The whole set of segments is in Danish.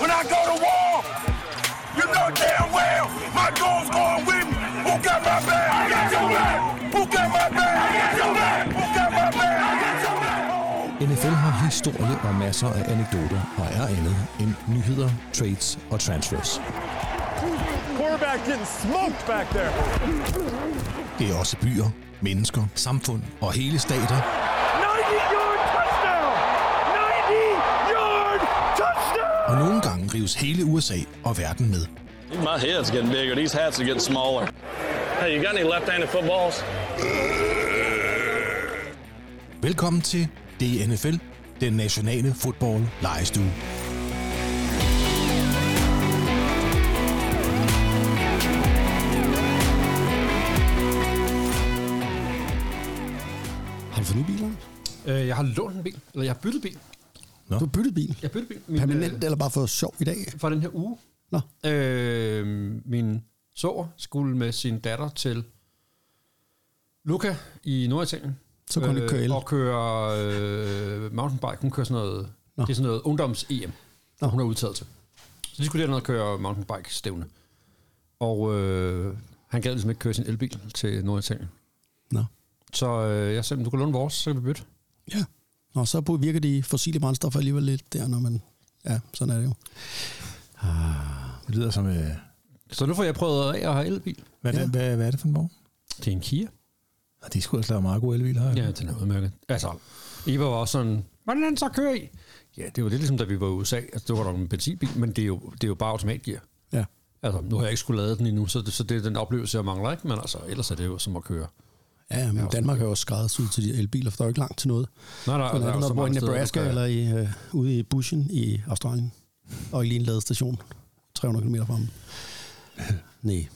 when I go to war. You know damn well my goal's going with me. Who got my back? I got your back. Who got my back? I got your back. Who got my back? I got your back. NFL har historie og masser af anekdoter og er andet end nyheder, trades og transfers. Quarterback getting smoked back there. Det er også byer, mennesker, samfund og hele stater, touchdown! og nogle gange rives hele USA og verden med. My head's getting bigger. These hats are getting smaller. Hey, you got any left-handed footballs? Velkommen til DNFL, den nationale fodbold lejestue. Har du fået ny bil? Øh, jeg har lånt en bil, eller jeg har byttet bil. Du har byttet bil? Jeg byttet bil. Min, Permanent eller bare for sjov i dag? Øh, for den her uge. Nå. Øh, min sover skulle med sin datter til Luca i Norditalien. Så kunne de køre el. Og køre øh, mountainbike. Hun kører sådan noget, Nå. det er sådan noget ungdoms-EM, Nå. hun er udtaget til. Så de skulle derned og køre mountainbike-stævne. Og øh, han gad ligesom ikke køre sin elbil til Norditalien. Nå. Så øh, jeg sagde, du kan låne vores, så kan vi bytte. Ja. Nå, så på- virker de fossile brændstoffer alligevel lidt der, når man... Ja, sådan er det jo. Det lyder som... Øh, Så nu får jeg prøvet af at have elbil. hvad, Ja. ja. hvad, hvad er det for en vogn? Det er en Kia. Ja, de skulle altså lave meget gode elbiler. Ja, den er udmærket. Altså, Eva var også sådan, hvordan er den så kører i? Ja, det var lidt ligesom, da vi var i USA. Altså, det var der en benzinbil, men det er jo, det er jo bare automatgear. Ja. Altså, nu har jeg ikke skulle lade den endnu, så det, så det er den oplevelse, jeg mangler, ikke? Men altså, ellers er det jo som at køre. Ja, men Danmark er jo skræddersyet til de elbiler, for der er jo ikke langt til noget. Nej, nej, der er når så du i steder, Nebraska du kan- eller i, øh, ude i bushen i Australien. Og lige en ladestation. 300 km fra dem. Nej.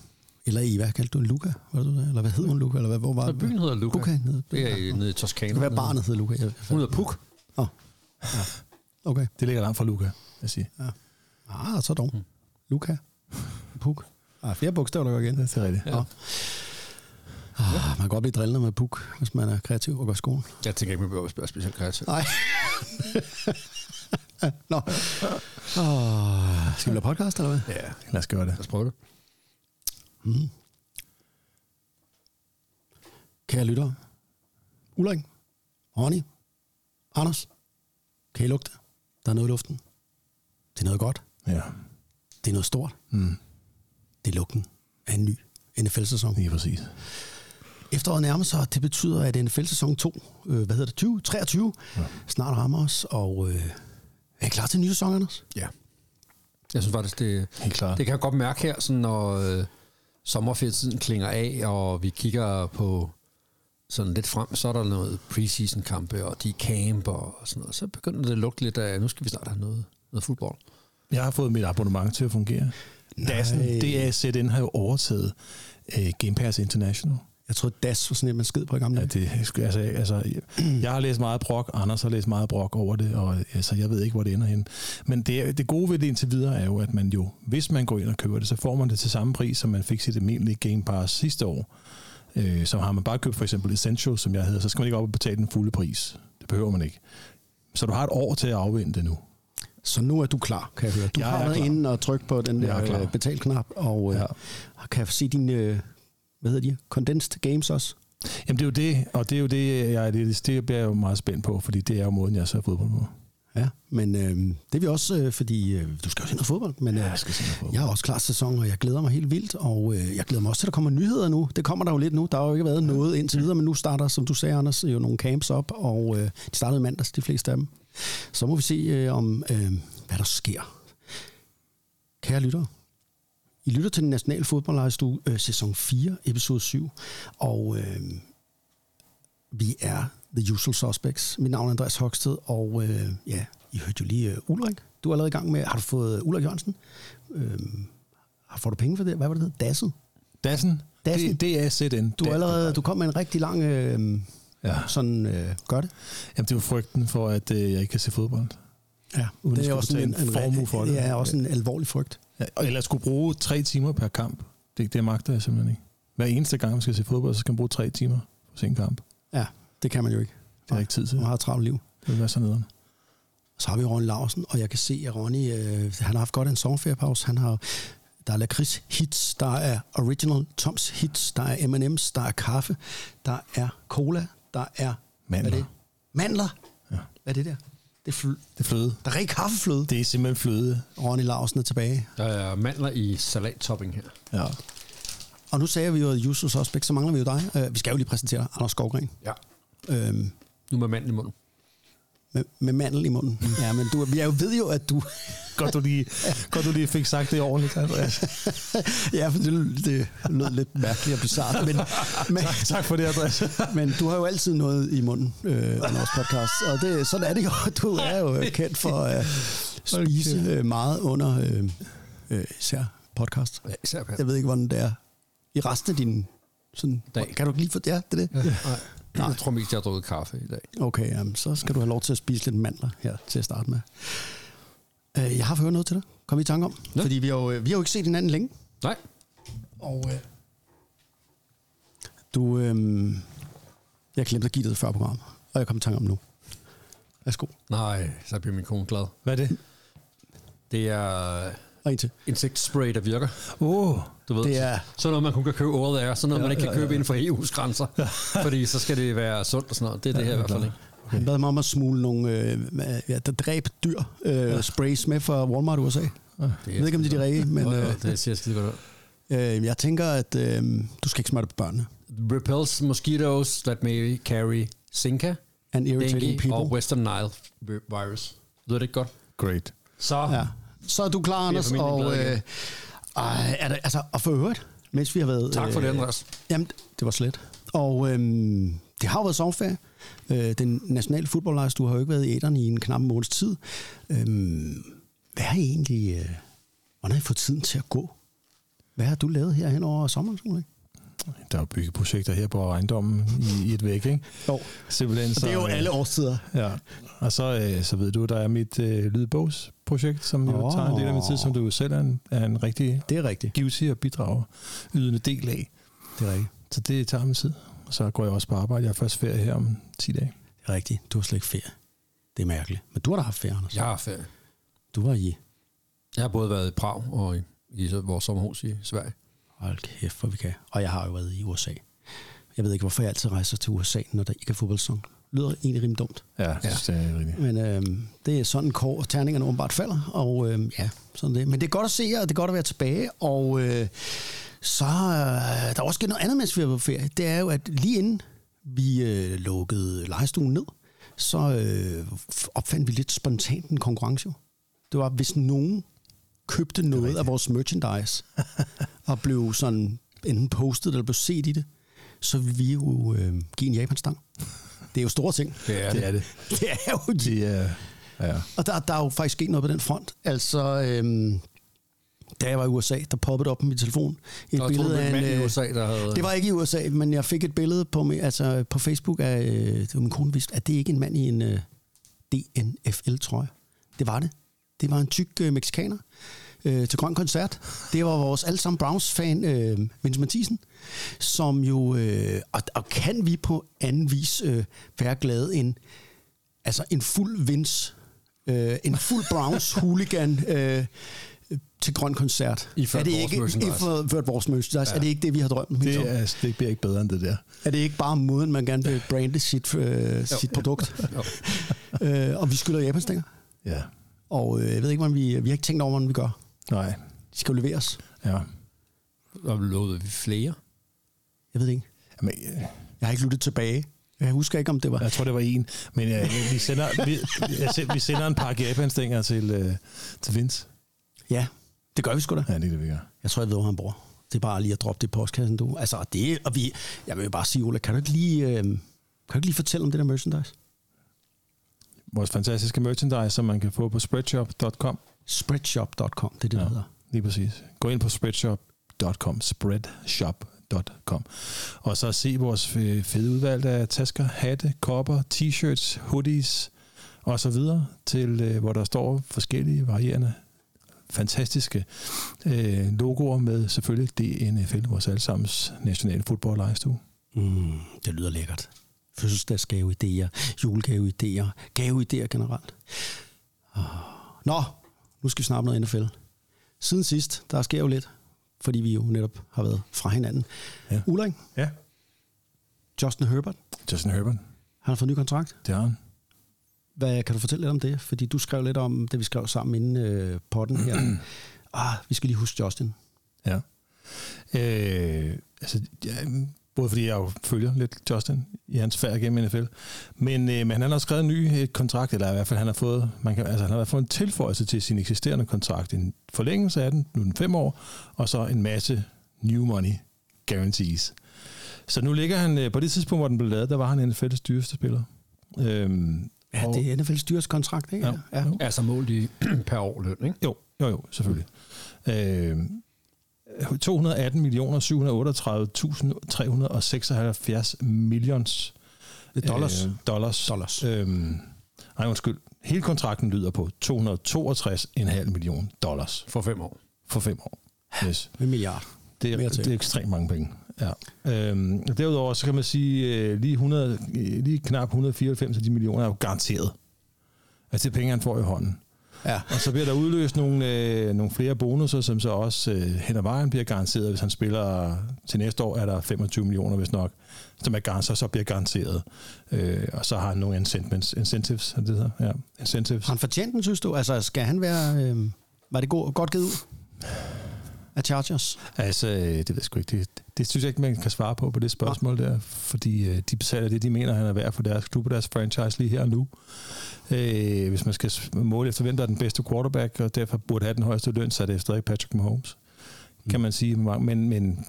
Eller i, hvad kaldte du Luca? Var det, det? eller hvad hed hun Luca? Eller hvad, hvor var Så byen hedder Luca. Luca hed Det er i, nede i Toskana. Være barnet hed Luca. Jeg, Hun hedder Puk. oh. ja. Okay. Det ligger langt fra Luca, jeg sige. Ah, så dog. Luca. Puk. Ah, flere bogstaver, der går igen. Det er rigtigt. Ja. Ah, man kan godt blive drillet med puk, hvis man er kreativ og går i skole. Jeg tænker ikke, man behøver at være specielt kreativ. Nej. Nå. Oh, skal vi lave podcast, eller hvad? Ja, Lad os gøre det. lad os prøve det. Kære lyttere. Ulrik. Ronny. Anders. Kan I lugte? Der er noget i luften. Det er noget godt. Ja, Det er noget stort. Mm. Det er lugten af en ny NFL-sæson. lige præcis. Efteråret nærmer sig, det betyder, at NFL-sæson 2, øh, hvad hedder det, 20, 23, ja. snart rammer os. Og øh, er I klar til en ny sæson, Anders? Ja. Jeg synes faktisk, det, Helt klart. det kan jeg godt mærke her, sådan når øh, sommerferietiden klinger af, og vi kigger på sådan lidt frem, så er der noget preseason kampe, og de er camp og sådan noget. Så begynder det at lugte lidt af, nu skal vi snart have noget, noget fodbold. Jeg har fået mit abonnement til at fungere. DAS'en, DAZN har jo overtaget øh, Game Pass International. Jeg tror, DAS var sådan et, man skid på i gamle Ja, dage. det, skal- altså, altså, jeg har læst meget brok, Anders har læst meget brok over det, og altså, jeg ved ikke, hvor det ender hen. Men det, det gode ved det indtil videre er jo, at man jo, hvis man går ind og køber det, så får man det til samme pris, som man fik sit almindelige Game Pass sidste år. Øh, så har man bare købt for eksempel Essentials, som jeg hedder, så skal man ikke op og betale den fulde pris. Det behøver man ikke. Så du har et år til at afvente det nu. Så nu er du klar, kan jeg høre. Du Jeg har været inde og trykke på den Jeg er der øh, betalknap, og øh, Ja. kan jeg se dine, øh, hvad hedder de, condensed games også? Jamen det er jo det, og det er jo det, jeg, det, det bliver jeg jo meget spændt på, fordi det er jo måden, jeg ser fodbold på. Ja, men øh, det er vi også, øh, fordi øh, du skal jo se noget fodbold, men øh, jeg skal se noget fodbold. jeg er også klar til sæson, og jeg glæder mig helt vildt, og øh, jeg glæder mig også til, at der kommer nyheder nu. Det kommer der jo lidt nu. Der har jo ikke været noget indtil videre, men nu starter, som du sagde, Anders, jo nogle camps op, og øh, de startede mandags, de fleste af dem. Så må vi se, øh, om øh, hvad der sker. Kære lyttere, I lytter til den nationale fodboldlejestue, øh, sæson 4, episode 7, og øh, vi er The Usual Suspects. Mit navn er Andreas Hoksted, og øh, ja, I hørte jo lige uh, Ulrik. Du er allerede i gang med, har du fået Ulrik Jørgensen? Øh, får du penge for det? Hvad var det, det hed? Dasset? Dassen, Dassen? Det, det er ZN. Du, er allerede, du kom med en rigtig lang, øh, Ja. sådan, øh, gør det. Jamen, det er jo frygten for, at øh, jeg ikke kan se fodbold. Ja, Uden det er også en, en, en formue for det det. er også en alvorlig frygt. Eller skulle bruge tre timer per kamp. Det, det magter jeg simpelthen ikke. Hver eneste gang, man skal se fodbold, så skal man bruge tre timer på sin kamp. Ja, det kan man jo ikke. Det er ikke tid til. Man har et travlt liv. Det vil være så nederen. Så har vi Ronny Larsen, og jeg kan se, at Ronny, øh, han har haft godt en sommerferiepause. Han har, der er lakrids hits, der er original Toms hits, der er M&M's, der er kaffe, der er cola, der er... Mandler. Hvad er det? Mandler? Ja. Hvad er det der? Det er, fl- Det er fløde. der er rigtig kaffefløde. Det er simpelthen fløde. Ronny Larsen er tilbage. Der er mandler i salattopping her. Ja. Og nu sagde vi jo, at Justus Suspect, så mangler vi jo dig. Øh, vi skal jo lige præsentere dig, Anders Skovgren. Ja. Øhm, Nu med mandel i munden. med, med mandel i munden. Ja, men du, jeg ved jo, at du... Godt, du lige, godt, du lige fik sagt det ordentligt, Andreas. ja, for det, det lød lidt mærkeligt og bizarrt. Men, men, tak for det, Andreas. men du har jo altid noget i munden øh, under vores podcast. Og det, sådan er det jo. Du er jo kendt for at spise øh, meget under øh, øh, især podcast. Ja, især per. Jeg ved ikke, hvordan det er i resten af din... Sådan, Dag. Kan du ikke lige få... Ja, det er det. Nej. Jeg tror mest, jeg har drukket kaffe i dag. Okay, jamen, så skal du have lov til at spise lidt mandler her til at starte med. Øh, jeg har hørt noget til dig. Kom i tanke om. Ja. Fordi vi har, jo, vi har jo ikke set hinanden længe. Nej. Og øh, du, øh, jeg glemte at give det før programmet, og jeg kom i tanke om nu. Værsgo. Nej, så bliver min kone glad. Hvad er det? Det er Og en til. insektspray, der virker. Oh, Du ved, Det er- sådan noget, man kun kan købe ordet af, sådan noget, man ikke kan ja, købe inden for EU's grænser. Fordi så skal det være sundt og sådan noget. Det er det her i hvert fald ikke. Han bad mig om at smule nogle, øh, ja, der dræb dyr øh, sprays med fra Walmart USA. Det Jeg ved ikke, om det er de rigtige, men øh, det siger skide godt. ud. øh, jeg tænker, at øh, du skal ikke smøre det på børnene. Repels mosquitoes that may carry Zika, And irritating dengue people. og Western Nile vi- virus. Lyder det ikke godt? great. Så Ja. Så er du klar, Anders. Og, øh, ej, er det, altså, og for øvrigt, mens vi har været... tak for det, øh, Andreas. Jamen, det var slet. Og øhm, det har jo været sommerferie. Øh, den nationale fodboldlejrstue har jo ikke været i æderen i en knap måneds tid. Øhm, hvad har I egentlig... Øh, hvordan har I fået tiden til at gå? Hvad har du lavet her hen over sommeren, Solrik? Der er jo byggeprojekter her på ejendommen i, i et væk, ikke? Jo. Simpelthen, Det er jo øh, alle årstider. Ja, og så, øh, så ved du, der er mit øh, lydbogsprojekt, som jo Åh. tager en del af min tid, som du selv er en, er en rigtig Det er rigtigt. givetig og bidrager ydende del af. Det er rigtigt. Så det tager min tid. Og så går jeg også på arbejde. Jeg har først ferie her om 10 dage. Det er rigtigt. Du har slet ikke ferie. Det er mærkeligt. Men du har da haft ferie, Anders. Jeg har ferie. Du var i... Jeg har både været i Prag og i, i vores sommerhus i Sverige. Hold kæft, hvor vi kan. Og jeg har jo været i USA. Jeg ved ikke, hvorfor jeg altid rejser til USA, når der ikke er fodboldsæson. Lyder egentlig rimelig dumt. Ja, ja. det er rigtigt. Men øh, det er sådan, kår, terningerne åbenbart falder, og øh, ja, sådan det. Men det er godt at se jer, og det er godt at være tilbage, og øh, så øh, der er også sket noget andet, mens vi var på ferie. Det er jo, at lige inden vi øh, lukkede lejestuen ned, så øh, opfandt vi lidt spontant en konkurrence. Det var, hvis nogen købte noget af vores merchandise, og blev sådan enten postet eller blev set i det, så ville vi jo øh, give en japanstang. Det er jo store ting. Det er Det er det. Det er jo Det er, ja. og der, der er jo faktisk sket noget på den front. Altså, øhm, da jeg var i USA, der poppede op på min telefon et jeg billede af en... mand i øh, USA, der havde... Det var ikke i USA, men jeg fik et billede på, altså på Facebook af, øh, det var min kone vidste, at det ikke en mand i en uh, DNFL-trøje. Det var det. Det var en tyk uh, meksikaner øh, til grøn koncert. Det var vores allesammen Browns-fan, øh, Vince Mathisen, som jo, øh, og, og kan vi på anden vis øh, være glade en, altså en fuld Vince, øh, en fuld Browns hooligan øh, til grøn koncert. Iført er det ikke, merchandise. Iført vores merchandise. Ja. Er det ikke det, vi har drømt om? Det, er, det bliver ikke bedre end det der. Er det ikke bare måden, man gerne vil brande sit, øh, sit produkt? Øh, og vi skylder japanstænger. Ja. Og øh, jeg ved ikke, hvordan vi, vi har ikke tænkt over, hvordan vi gør. Nej. De skal jo leveres. Ja. Og lovede vi flere. Jeg ved det ikke. Jamen, øh, Jeg har ikke lyttet tilbage. Jeg husker ikke, om det var... jeg tror, det var en. Men øh, vi, sender, vi, jeg sender- vi sender en pakke japanstænger til, øh, til Vince. Ja, det gør vi sgu da. Ja, det er det, vi gør. Jeg tror, jeg ved, hvor han bor. Det er bare lige at droppe det i postkassen, du. Altså, det og vi... Jeg vil jo bare sige, Ola, kan du ikke lige, øh, kan du ikke lige fortælle om det der merchandise? Vores fantastiske merchandise, som man kan få på spreadshop.com. Spreadshop.com, det er det, ja. Ja. der hedder. Lige præcis. Gå ind på spreadshop.com, spreadshop.com, og så se vores fe- fede udvalg af tasker, hatte, kopper, t-shirts, hoodies og så videre, til øh, hvor der står forskellige varierende fantastiske øh, logoer med selvfølgelig DNFL, vores allesammens nationale fodboldlejestue. Mm, det lyder lækkert. Fødselsdagsgaveidéer, julegaveidéer, gaveidéer generelt. Nå, nu skal vi snakke noget NFL. Siden sidst, der sker jo lidt, fordi vi jo netop har været fra hinanden. Ja. Ja. Ulrik, Ja, Justin Herbert, Justin Herbert, han har fået ny kontrakt. det har han. Hvad kan du fortælle lidt om det? Fordi du skrev lidt om det, vi skrev sammen inden øh, potten her. ah, vi skal lige huske Justin. Ja. Øh, altså, ja, både fordi jeg jo følger lidt Justin i hans færd gennem NFL, men, øh, men han har også skrevet en ny et kontrakt, eller i hvert fald han har fået, man kan, altså, han har fået en tilføjelse til sin eksisterende kontrakt, en forlængelse af den, nu den fem år, og så en masse new money guarantees. Så nu ligger han, øh, på det tidspunkt, hvor den blev lavet, der var han NFL's dyreste spiller. Øhm, Ja, og- det er NFL's dyres kontrakt, ikke? Ja. ja. Jo. Altså målt i per år løn, ikke? Jo, jo, jo, selvfølgelig. Øh, 218 millioner 738.376 millions er dollars. Øh, dollars. Dollars. Øhm, nej, undskyld. Hele kontrakten lyder på 262,5 millioner dollars For fem år. for fem år. Yes. Med milliard. Det Mere er, det er ekstremt mange penge. Ja. Øhm, derudover så kan man sige, øh, lige, 100, øh, lige knap 194 af de millioner er jo garanteret. Altså det penge, han får i hånden. Ja. Og så bliver der udløst nogle, øh, nogle flere bonusser, som så også øh, hen ad vejen bliver garanteret. Hvis han spiller til næste år, er der 25 millioner, hvis nok, som er garanteret, så bliver garanteret. Øh, og så har han nogle incentives, incentives, er det hedder? Ja, incentives. Har han fortjent den, synes du? Altså, skal han være... Øh, var det go- godt givet ud af Chargers? Altså, øh, det ved jeg sgu ikke. Det, det synes jeg ikke, man kan svare på på det spørgsmål der, fordi øh, de betaler det, de mener, han er værd for deres klub og deres franchise lige her og nu. Øh, hvis man skal måle efter, hvem der er den bedste quarterback, og derfor burde have den højeste løn, så er det stadig Patrick Mahomes. Kan man sige, men, men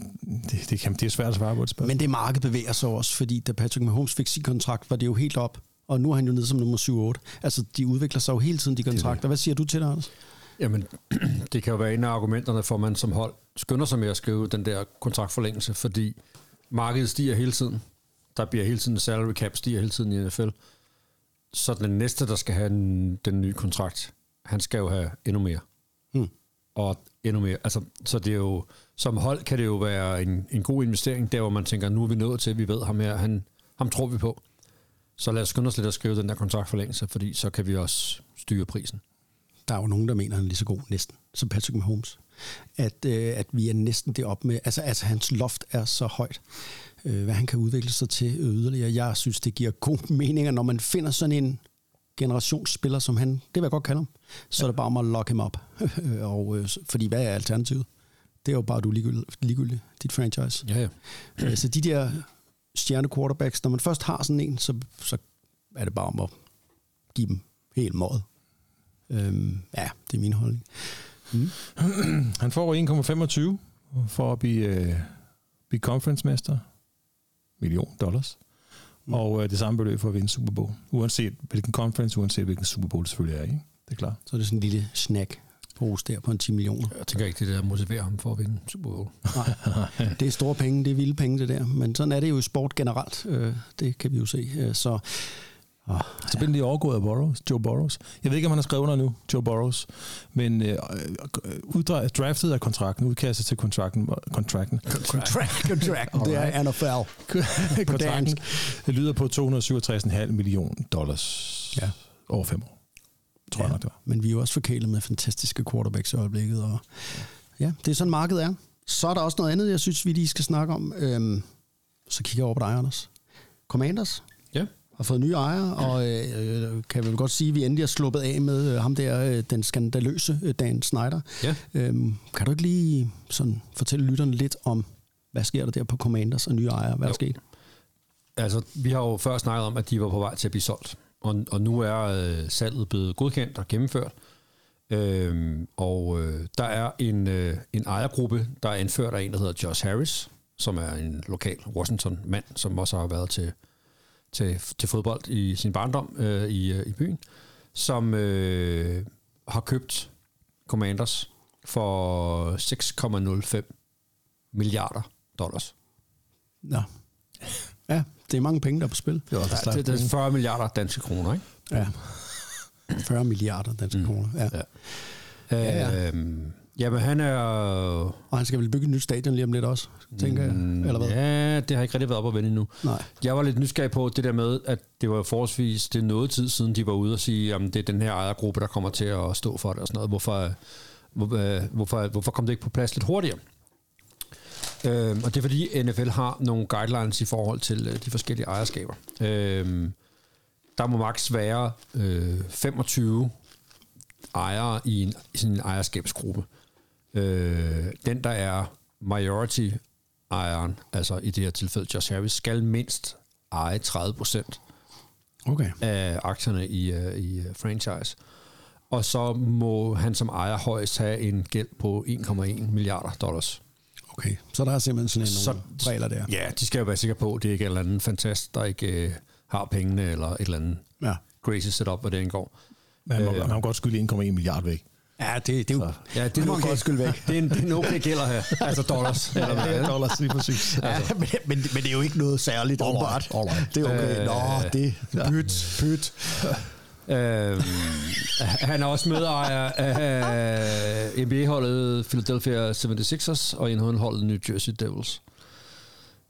det, det, kan, det er svært at svare på et spørgsmål. Men det marked bevæger sig også, fordi da Patrick Mahomes fik sin kontrakt, var det jo helt op. Og nu er han jo nede som nummer 7-8. Altså, de udvikler sig jo hele tiden, de kontrakter. Hvad siger du til det, Anders? Jamen, det kan jo være en af argumenterne for, at man som hold skynder sig med at skrive den der kontraktforlængelse, fordi markedet stiger hele tiden. Der bliver hele tiden salary cap, stiger hele tiden i NFL. Så den næste, der skal have den, den nye kontrakt, han skal jo have endnu mere. Hmm. Og endnu mere. Altså, så det er jo, som hold kan det jo være en, en god investering, der hvor man tænker, nu er vi nået til, vi ved ham her, han, ham tror vi på. Så lad os skynde os lidt at skrive den der kontraktforlængelse, fordi så kan vi også styre prisen. Der er jo nogen, der mener, han er lige så god næsten, som Patrick Mahomes. At, øh, at vi er næsten det op med, altså, altså hans loft er så højt, øh, hvad han kan udvikle sig til yderligere. Jeg synes, det giver god mening, at når man finder sådan en generationsspiller som han, det vil jeg godt kalde ham, så er det bare om at lock ham op. og, øh, fordi hvad er alternativet? Det er jo bare, du er ligegyldig, ligegyldig dit franchise. Ja, ja. Øh, Så de der stjerne quarterbacks, når man først har sådan en, så, så er det bare om at give dem helt måde. Øhm, ja, det er min holdning. Han får 1,25 for at blive, øh, blive conference-mester. Million dollars. Mm. Og øh, det samme beløb for at vinde Super Bowl. Uanset hvilken conference, uanset hvilken Super Bowl det selvfølgelig er, ikke? Det er klart. Så er det sådan en lille snack pose der på en 10 millioner. Jeg tænker ikke, det der motiverer ham for at vinde Super Bowl. Nej, det er store penge, det er vilde penge, det der. Men sådan er det jo i sport generelt. Øh, det kan vi jo se. Øh, Så Så bliver den lige overgået af Burrows, Joe Burrows. Jeg ved ikke, om han har skrevet under nu, Joe Burrows. Men øh, øh, uddra- draftet af kontrakten, udkastet til kontrakten, kontrakten, contract, contract, det er NFL. kontrakten det lyder på 267,5 millioner dollars Ja. over fem år. Tror jeg nok, det var. Men vi er jo også forkælet med fantastiske quarterbacks i øjeblikket. Og ja, det er sådan markedet er. Så er der også noget andet, jeg synes, vi lige skal snakke om. Øhm, så kigger jeg over på dig, Anders. Commanders Ja. Har fået nye ejere, og øh, kan vel godt sige, at vi endelig er sluppet af med øh, ham der, øh, den skandaløse øh, Dan Snyder. Ja. Øhm, kan du ikke lige sådan fortælle lytterne lidt om, hvad sker der der på Commanders og nye ejere? Hvad er Jo. sket? Altså, vi har jo før snakket om, at de var på vej til at blive solgt. Og, og nu er øh, salget blevet godkendt og gennemført. Øhm, og øh, der er en, øh, en ejergruppe, der er indført af en, der hedder Josh Harris, som er en lokal Washington-mand, som også har været til, til, til fodbold i sin barndom øh, i, øh, i byen, som øh, har købt Commanders for 6,05 milliarder dollars. Nå. Ja, det er mange penge, der er på spil. Det var Ja, det, det er 40 milliarder danske kroner, ikke? Ja. 40 milliarder danske mm. kroner. Ja. Ja. ja. Øhm, jamen, han er... Og han skal vel bygge et nyt stadion lige om lidt også, tænker jeg. Eller hvad? Mm, Ja, det har ikke rigtig været op at vende endnu. Nej. Jeg var lidt nysgerrig på det der med, at det var forholdsvis, det er noget tid siden, de var ude og sige, at det er den her ejergruppe, der kommer til at stå for det og sådan noget. Hvorfor, hvor, hvorfor, hvorfor kom det ikke på plads lidt hurtigere? Øhm, og det er fordi NFL har nogle guidelines i forhold til øh, de forskellige ejerskaber. Øhm, der må maks være øh, 25 ejere i, en, i en ejerskabsgruppe. Øh, den, der er majority ejeren, altså i det her tilfælde Josh Harris, skal mindst eje 30 procent Okay. af aktierne i, uh, i uh, franchise. Og så må han som ejer højst have en gæld på 1,1 milliarder dollars. Okay, så der er simpelthen sådan Så- nogle regler der. Ja, de skal jo være sikre på, at det ikke er en eller anden fantast, der ikke uh, har pengene, eller et eller andet Ja, crazy setup, hvad det angår. Man må, Øh. man må godt skylde 1,1 milliard væk. Ja det, det er jo... Ja, det Det er okay, godt væk. det er en, det er en okay gæld at have. Altså dollars. Eller hvad, ikke? dollars lige præcis. Ja, men, men, men det er jo ikke noget særligt, åbenbart. alright. Det er okay. Øh, Nå, det pyt, pyt. Øhm, han er også medejer af NBA-holdet Philadelphia 76ers og NHL-holdet New Jersey Devils.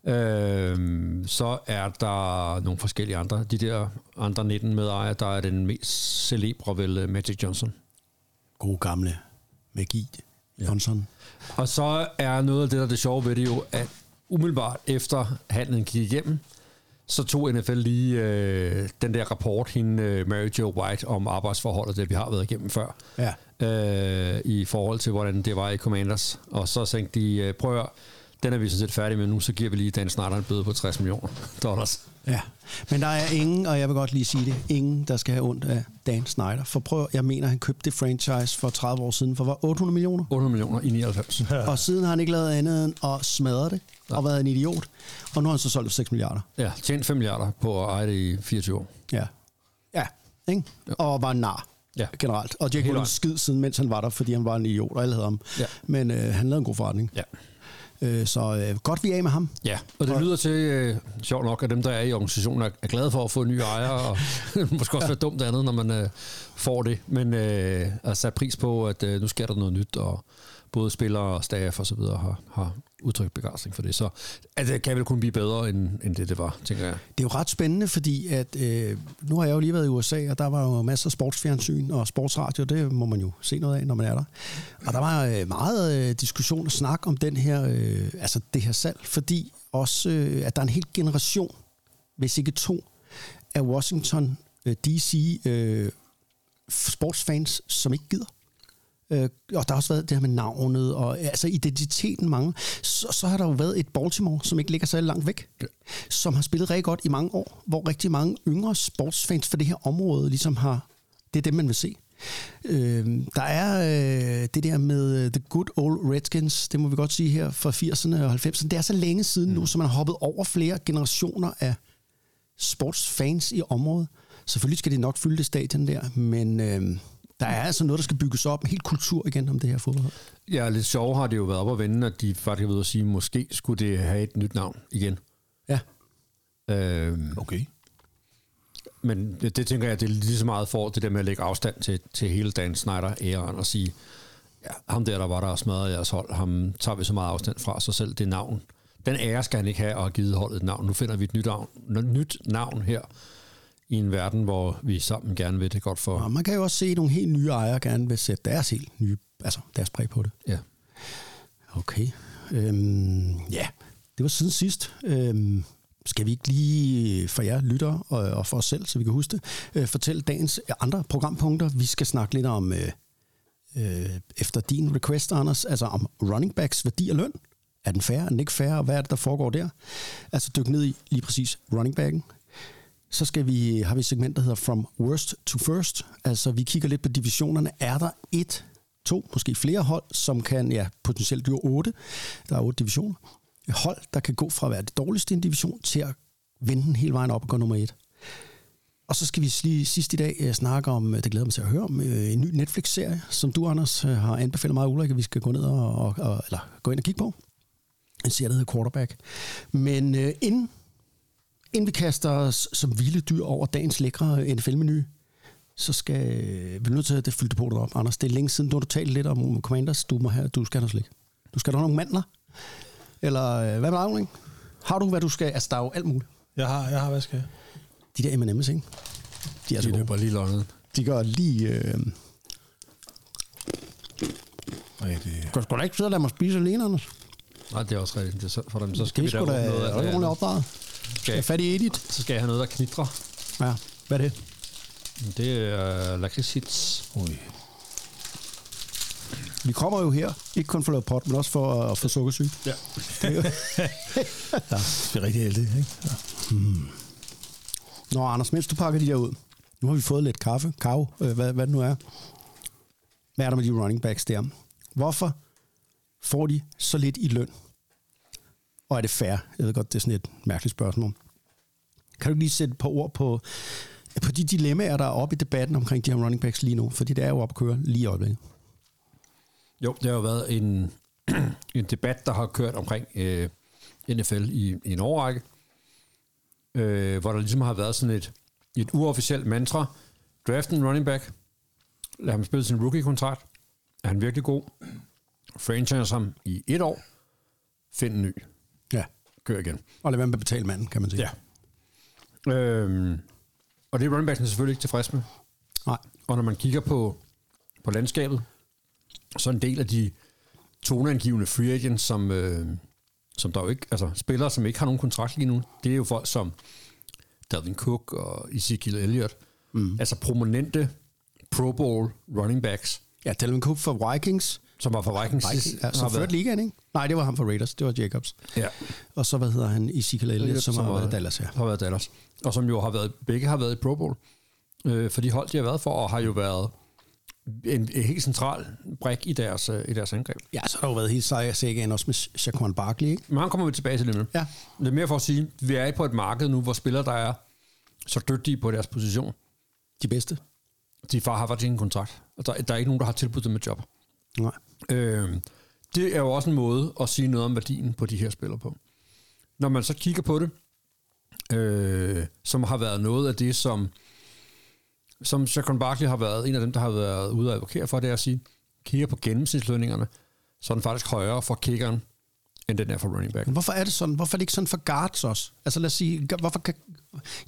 Øhm, så er der nogle forskellige andre. De der andre 19 medejere, der er den mest celebre vel øh, Magic Johnson. God gamle magi. Johnson. Og så er noget af det, der er det sjove ved det jo, at umiddelbart efter handlen gik igennem, så tog NFL lige øh, den der rapport, hende øh, Mary Jo White, om arbejdsforholdet, det vi har været igennem før, Ja. øh, i forhold til, hvordan det var i Commanders. Og så tænkte de, øh, prøv at den er vi sådan set færdige med nu, så giver vi lige Dan Snyder en bøde på 60 millioner dollars. Ja, men der er ingen, og jeg vil godt lige sige det, ingen, der skal have ondt af Dan Snyder. For prøv, jeg mener, han købte det franchise for 30 år siden for var 800 millioner. 800 millioner i 99. Og siden har han ikke lavet andet end at smadre det og været en idiot. Og nu har han så solgt det for 6 milliarder. Ja, tjent 5 milliarder på at eje det i 24 år. Ja. Ja, ikke? Og var en nar. Ja. generelt. Og de har ikke Helt ret. skid siden, mens han var der, fordi han var en idiot, og alle havde ham. Ja. Men øh, han lavede en god forretning. Ja. Øh, så øh, godt, vi er af med ham. Ja, og det lyder til, øh, sjovt nok, at dem, der er i organisationen, er, er glade for at få nye ejere, og måske også være dumt andet, når man øh, får det, men øh, at sat pris på, at øh, nu sker der noget nyt, og både spillere og staff og så videre har, har udtrykt begejstring for det. Så at det kan vel kun blive bedre, end, end det, det var, tænker jeg. Det er jo ret spændende, fordi at, øh, nu har jeg jo lige været i USA, og der var jo masser af sportsfjernsyn og sportsradio, det må man jo se noget af, når man er der. Og der var øh, meget øh, diskussion og snak om den her, øh, altså det her salg, fordi også, øh, at der er en hel generation, hvis ikke to, af Washington øh, DC øh, sportsfans, som ikke gider. Øh, og der har også været det her med navnet, og altså identiteten mange. Så, så har der jo været et Baltimore, som ikke ligger så langt væk, som har spillet rigtig godt i mange år, hvor rigtig mange yngre sportsfans for det her område ligesom har, det er det, man vil se. Øh, der er øh, det der med øh, The Good Old Redskins, det må vi godt sige her, fra 80'erne og 90'erne. Det er så længe siden nu, så man har hoppet over flere generationer af sportsfans i området. Selvfølgelig skal de nok fylde det stadion der, men øh, der er altså noget, der skal bygges op. En helt kultur igen om det her fodbold. Ja, lidt sjovt har det jo været op at vende, at de faktisk har været at sige, at måske skulle det have et nyt navn igen. Ja. Øhm, Okay. Men det, det tænker jeg, det er lige så meget for det der med at lægge afstand til, til hele Dan Snyder æren og sige, ja, ham der, der var der og smadrede jeres hold, ham tager vi så meget afstand fra sig selv, det navn. Den ære skal han ikke have og have givet holdet et navn. Nu finder vi et nyt navn, et nyt navn her i en verden, hvor vi sammen gerne vil det godt for. Og man kan jo også se at nogle helt nye ejere gerne vil sætte deres helt nye, altså deres præg på det. Ja. Okay. Øhm, ja, det var siden sidst. Øhm, skal vi ikke lige for jer lyttere og, og for os selv, så vi kan huske det, øh, fortælle dagens andre programpunkter. Vi skal snakke lidt om, øh, øh, efter din request, Anders, altså om running backs værdi og løn. Er den fair? Er den ikke fair? Og hvad er det, der foregår der? Altså dykke ned i lige præcis running backen. Så skal vi, har vi et segment, der hedder From Worst to First. Altså vi kigger lidt på divisionerne. Er der et, to, måske flere hold, som kan, ja, potentielt jo otte. Der er otte divisioner. Et hold, der kan gå fra at være det dårligste i en division til at vende den hele vejen op og gå nummer et. Og så skal vi lige sidst i dag øh, snakke om, øh, det glæder mig til at høre om, øh, en ny Netflix-serie, som du, Anders, har anbefalet mig, Ulrik, at vi skal gå ned og, og, og eller gå ind og kigge på. En serie, der hedder Quarterback. Men øh, inden, inden vi kaster os som vilde dyr over dagens lækre NFL-menu, så skal vi er nødt til at det fylde depotet op. Anders, det er længe siden, du har talt lidt om Commanders. Du, må have, du skal have noget slik. Du skal have nogle mandler. Eller øh, hvad med dig, Ulrik? Har du, hvad du skal? Altså, der er jo alt muligt. Jeg har, jeg har hvad skal jeg? De der M&M's, ikke? De er så De løber lige løgnet. De gør lige... Øh, Nej, det, du kan sgu da ikke sidde og lade mig spise alene, Anders. Nej, det er også rigtigt. Det er så- for dem. Så skal Det vi er da sgu da råbe noget det ordentligt andet. opdraget. Skal jeg fat i Edith? Så skal jeg have noget, der knitrer. Ja, hvad er det? Det er uh, lakridshits. ui. Vi kommer jo her, ikke kun for at lave pot, men også for at få sukkersyge. Ja. Ja, det er rigtig heldigt, ikke? Ja. Nå, Anders, mens du pakker de der ud, nu har vi fået lidt kaffe, kaffe, øh, hvad, hvad det nu er. Hvad er der med de running backs der? Hvorfor får de så lidt i løn? Og er det fair? Jeg ved godt, det er sådan et mærkeligt spørgsmål. Kan du lige sætte et par ord på, på de dilemmaer, der er oppe i debatten omkring de her running backs lige nu? Fordi det er jo op at køre lige i øjeblikket. Jo, det har jo været en, en debat, der har kørt omkring øh, NFL i, i en årrække, øh, hvor der ligesom har været sådan et, et uofficielt mantra. Draft en running back. Lad ham spille sin rookie-kontrakt. Er han virkelig god? Franchise ham i et år. Find en ny. Ja. Kør igen. Og lad være med at betale manden, kan man sige. Ja. Øhm, og det er running backen selvfølgelig ikke tilfreds med. Nej. Og når man kigger på, på landskabet, så er en del af de toneangivende free agents, som, øh, som der jo ikke, altså spillere, som ikke har nogen kontrakt lige nu, det er jo folk som Dalvin Cook og Ezekiel Elliott. Mm. Altså prominente Pro Bowl running backs, Ja, Dalvin Cook for Vikings. Som var fra Vikings. Vikings ja, som har ført været- ligaen, ikke? Nej, det var ham for Raiders. Det var Jacobs. Ja. Og så, hvad hedder han? Ezekiel Elliott, som, har været i Dallas her. Har været Dallas. Og som jo har været, begge har været i Pro Bowl. Øh, for de hold, de har været for, og har jo været en, en helt central brik i deres, øh, i deres angreb. Ja, så har der jo været helt sej sagen også med Shaquan Barkley, ikke? Men han kommer vi tilbage til lidt Ja. Det er mere for at sige, at vi er på et marked nu, hvor spillere, der er så dygtige på deres position, De bedste. de far har faktisk ingen kontrakt. Og der, der er ikke nogen, der har tilbudt dem et job. Nej. Øh, det er jo også en måde at sige noget om værdien på de her spillere på. Når man så kigger på det, øh, som har været noget af det, som som Shaquan Barkley har været en af dem, der har været ude og advokere for, det er at sige, kigger på gennemsnitslønningerne, så er den faktisk højere for kickeren, end den er for running back. Men hvorfor er det sådan? Hvorfor er det ikke sådan for guards også? Altså lad os sige, hvorfor kan...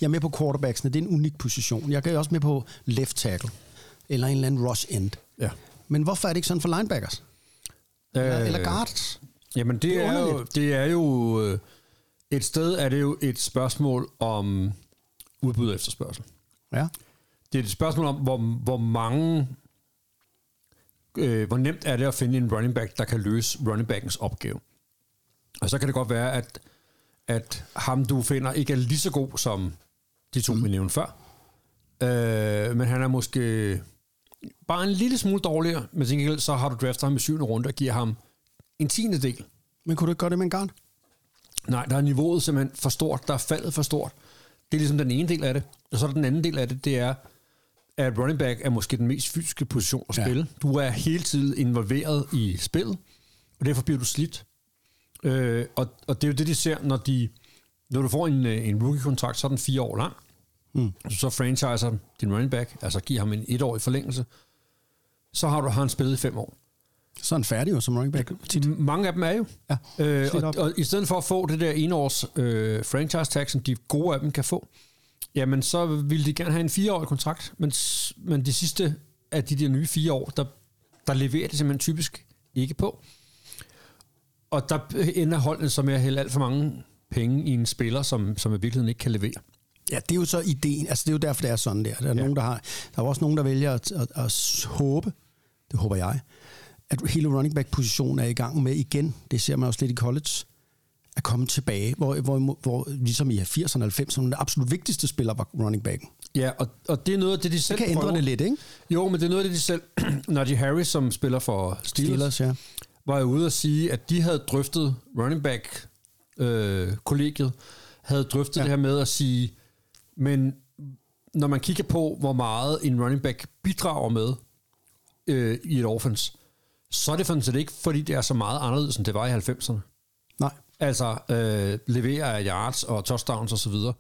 Jeg er med på quarterbacksene, det er en unik position. Jeg er også med på left tackle, eller en eller anden rush end. Ja. Men hvorfor er det ikke sådan for linebackers? Eller, Øh, eller guards? Jamen det, Det er er, jo, det er jo øh, et sted er det jo et spørgsmål om udbud og efterspørgsel. Ja. Det er et spørgsmål om, hvor, hvor mange, øh, hvor nemt er det at finde en running back, der kan løse running backens opgave. Og så kan det godt være, at, at ham du finder ikke er lige så god som de to, mm. vi nævnte før. Øh, men han er måske bare en lille smule dårligere, men til gengæld så har du draftet ham i syvende runde og giver ham en tiende del. Men kunne du ikke gøre det med en guard? Nej, der er niveauet simpelthen for stort. Der er faldet for stort. Det er ligesom den ene del af det. Og så er den anden del af det, det er, at running back er måske den mest fysiske position at Ja. spille. Du er hele tiden involveret i spillet, og derfor bliver du slidt. Øh, og, og det er jo det, de ser, når de når du får en, øh, en rookie-kontrakt, så er den fire år lang. Mm. Så franchiser din running back, altså giver ham en etårig forlængelse, så har du har han spillet i fem år. Så er han færdig jo som running back. Tit. Mange af dem er jo. Ja, Øh, og, og i stedet for at få det der enårs øh, franchise tag, som de gode af dem kan få, jamen så ville de gerne have en fireårig kontrakt, men, men de sidste af de der nye fire år, der, der leverer de simpelthen typisk ikke på. Og der ender holdene som med at hælde alt for mange penge i en spiller, som, som i virkeligheden ikke kan levere. Ja, det er jo så ideen. Altså, det er jo derfor, det er sådan der. Der er, ja. nogen, der, har, der er også nogen, der vælger at, at, at håbe, det håber jeg, at hele running back-positionen er i gang med igen, det ser man også lidt i college, at komme tilbage, hvor, hvor, hvor ligesom i 80'erne og 90'erne, den absolut vigtigste spiller var running backen. Ja, og, og det er noget af det, de Det selv kan ændre prøver. det lidt, ikke? Jo, men det er noget af det, de selv... Najee Harris, som spiller for Steelers, Steelers, ja. var jo ude at sige, at de havde drøftet running back øh, kollegiet, havde drøftet. Ja. det her med at sige, men når man kigger på, hvor meget en running back bidrager med øh, i et offense, så er det sådan set ikke, fordi det er så meget anderledes, end det var i 90'erne. Nej. Altså øh, leverer af yards og touchdowns osv. Så, videre.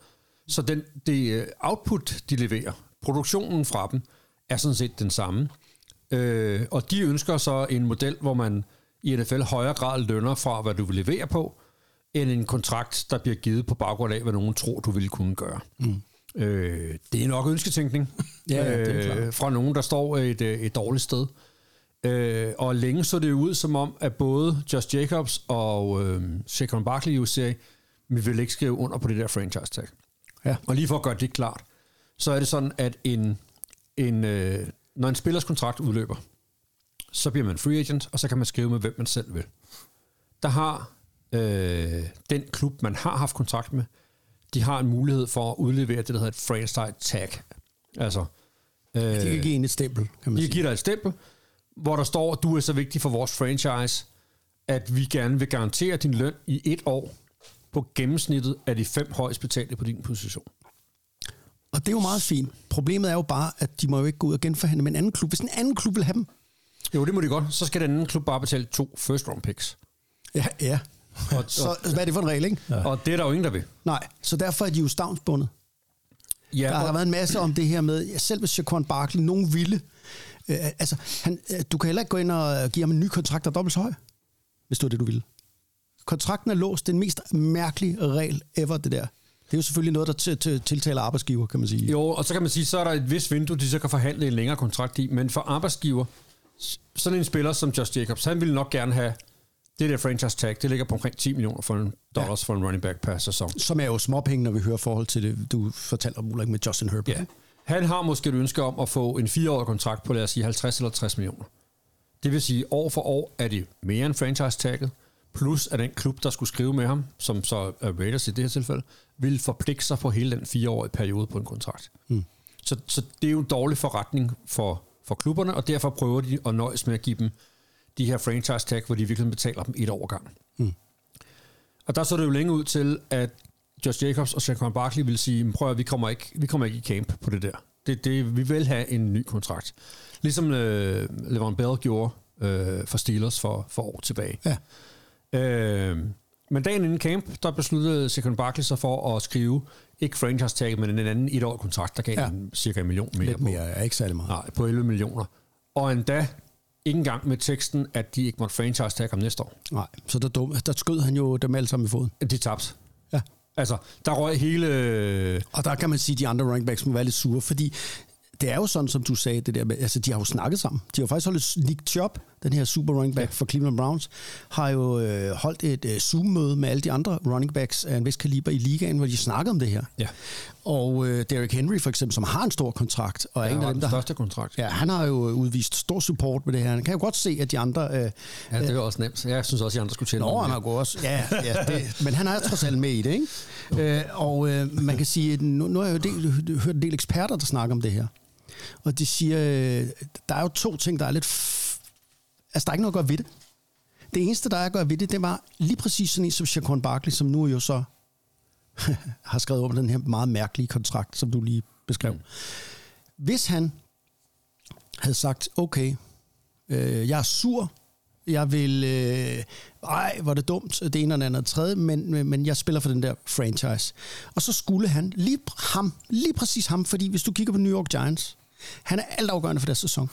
så den, det øh, output, de leverer, produktionen fra dem, er sådan set den samme. Øh, og de ønsker så en model, hvor man i NFL højere grad lønner fra, hvad du vil levere på, end en kontrakt, der bliver givet på baggrund af, hvad nogen tror, du ville kunne gøre. Mm. Øh, det er nok ønsketænkning Ja, ja, det er øh, fra nogen, der står et, øh, et dårligt sted. Øh, og længe så det ud som om, at både Josh Jacobs og øh, Saquon Barkley jo sagde, vi vil ikke skrive under på det der franchise tag. Ja. Og lige for at gøre det klart, så er det sådan, at en, en, øh, når en spillers kontrakt udløber, så bliver man free agent, og så kan man skrive med, hvem man selv vil. Der har øh, den klub, man har haft kontrakt med, de har en mulighed for at udlevere det, der hedder et franchise tag. Altså, øh, De kan give en et stempel, kan man de sige. giver dig et stempel, hvor der står, at du er så vigtig for vores franchise, at vi gerne vil garantere din løn i et år på gennemsnittet af de fem højst betalte på din position. Og det er jo meget fint. Problemet er jo bare, at de må jo ikke gå ud og genforhandle med en anden klub. Hvis en anden klub vil have dem. Jo, det må de godt. Så skal den anden klub bare betale to first round picks. Ja, ja. Og, Så hvad er det for en regel, ikke? og, og det er der jo ingen, der vil. Nej, så derfor er de jo stavnsbundet. Ja, Der har og, været en masse om det her med, ja, selv hvis Shaquan Barkley, nogen ville, øh, altså, han, øh, du kan heller ikke gå ind og give ham en ny kontrakt, der er dobbelt så høj, hvis det var det, du ville. Kontrakten er låst, det er den mest mærkelige regel ever, det der. Det er jo selvfølgelig noget, der til, til, tiltaler arbejdsgiver, kan man sige. jo, og så kan man sige, så er der et vis vindue, de så kan forhandle en længere kontrakt i. Men for arbejdsgiver, sådan en spiller som Josh Jacobs, han ville nok gerne have det der franchise tag, det ligger på omkring 10 millioner for en dollars ja. for en running back per sæson. Som er jo småpenge, når vi hører forhold til det, du fortalte om Ulrik med Justin Herbert. Ja. Han har måske et ønske om at få en fireårig kontrakt på, lad os sige, 50 eller 60 millioner. Det vil sige, år for år er det mere end franchise-tagget, plus at den klub, der skulle skrive med ham, som så er Raiders i det her tilfælde, vil forpligte sig på hele den fireårige periode på en kontrakt. Mm. Så, så det er jo en dårlig forretning for, for klubberne, og derfor prøver de at nøjes med at give dem de her franchise-tag, hvor de virkelig betaler dem et år ad gangen. Mm. Og der så det jo længe ud til, at Josh Jacobs og Saquon Barkley vil sige, "Men prøv at vi kommer ikke, vi kommer ikke i camp på det der. Det, det, vi vil have en ny kontrakt. Ligesom øh, Levon Bell gjorde øh, for Steelers for, for år tilbage. Ja. Øh, men dagen inden camp, der besluttede Saquon Barkley sig for at skrive, ikke franchise tag, men en anden etårig kontrakt, der gav Ja. en, cirka en million mere. Lidt på. mere, ja, ikke særlig meget. Nej, på 11 millioner. Og endda ikke engang med teksten, at de ikke måtte franchise tag om næste år. Nej, så der, dum, der skød han jo dem alle sammen i foden. De tabte. Ja. Altså, der røg hele... Og der kan man sige, at de andre running backs må være lidt sure, fordi det er jo sådan, som du sagde, det der med, altså de har jo snakket sammen. De har jo faktisk holdt et Nick den her super running back ja. for Cleveland Browns, har jo øh, holdt et øh, Zoom-møde med alle de andre running backs af en vis kaliber i ligaen, hvor de snakkede om det her. Ja. Og øh, Derrick Henry for eksempel, som har en stor kontrakt, og er Han en af dem, der... største kontrakt. Ja, han har jo udvist stor support med det her. Han kan jo godt se, at de andre... Øh, Ja, det er også nemt. Jeg synes også, at de andre skulle tjene Nå, han har også. Ja, ja det, men han er trods alt med i det, ikke? Øh, og øh, man kan sige, nu, nu har jeg jo del, hørt en del eksperter, der snakker om det her. Og de siger, øh, der er jo to ting, der er lidt... Altså, der er ikke noget at gøre ved det. Det eneste, der er at gøre ved det, det var lige præcis sådan en som Shaquan Barkley, som nu jo så har skrevet under den her meget mærkelige kontrakt, som du lige beskrev. Hvis han havde sagt, okay, øh, jeg er sur, jeg vil, øh, ej, hvor er det dumt, det ene og det andet og tredje, men, men- men jeg spiller for den der franchise. Og så skulle han, lige ham, lige præcis ham, fordi hvis du kigger på New York Giants, han er altafgørende for deres sæson.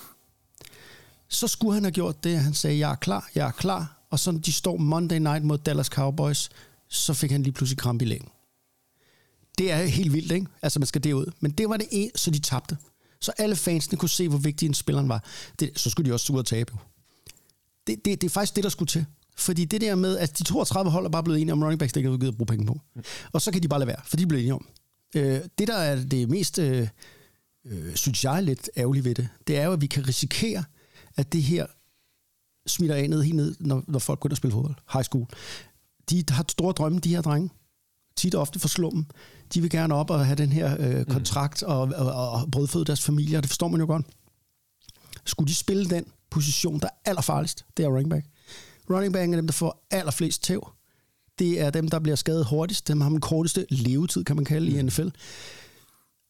Så skulle han have gjort det, at han sagde, jeg er klar, jeg er klar, og så de står Monday night mod Dallas Cowboys, så fik han lige pludselig krampe i lægen. Det er helt vildt, ikke? Altså, man skal derud. Men det var det en, så de tabte. Så alle fansene kunne se, hvor vigtig en spilleren var. Det, så skulle de også ud og tabe. Det, det, det er faktisk det, der skulle til. Fordi det der med, at de 32 hold er bare blevet enige om running backs, det ikke har givet at bruge penge på. Og så kan de bare lade være, for de bliver enige om. Øh, det, der er det mest, øh, øh, synes jeg, lidt ærgerligt ved det, det er jo, at vi kan risikere, at det her smitter af ned helt ned, når, når folk går ind og spiller fodbold. High school. De har store drømme, de her drenge. Tit og ofte for slummen. De vil gerne op og have den her øh, kontrakt og, og, og brødføde deres familier. Det forstår man jo godt. Skulle de spille den position, der er allerfarligst, det er running back. Running back er dem, der får allerflest tæv. Det er dem, der bliver skadet hurtigst. Dem har den korteste levetid, kan man kalde i NFL.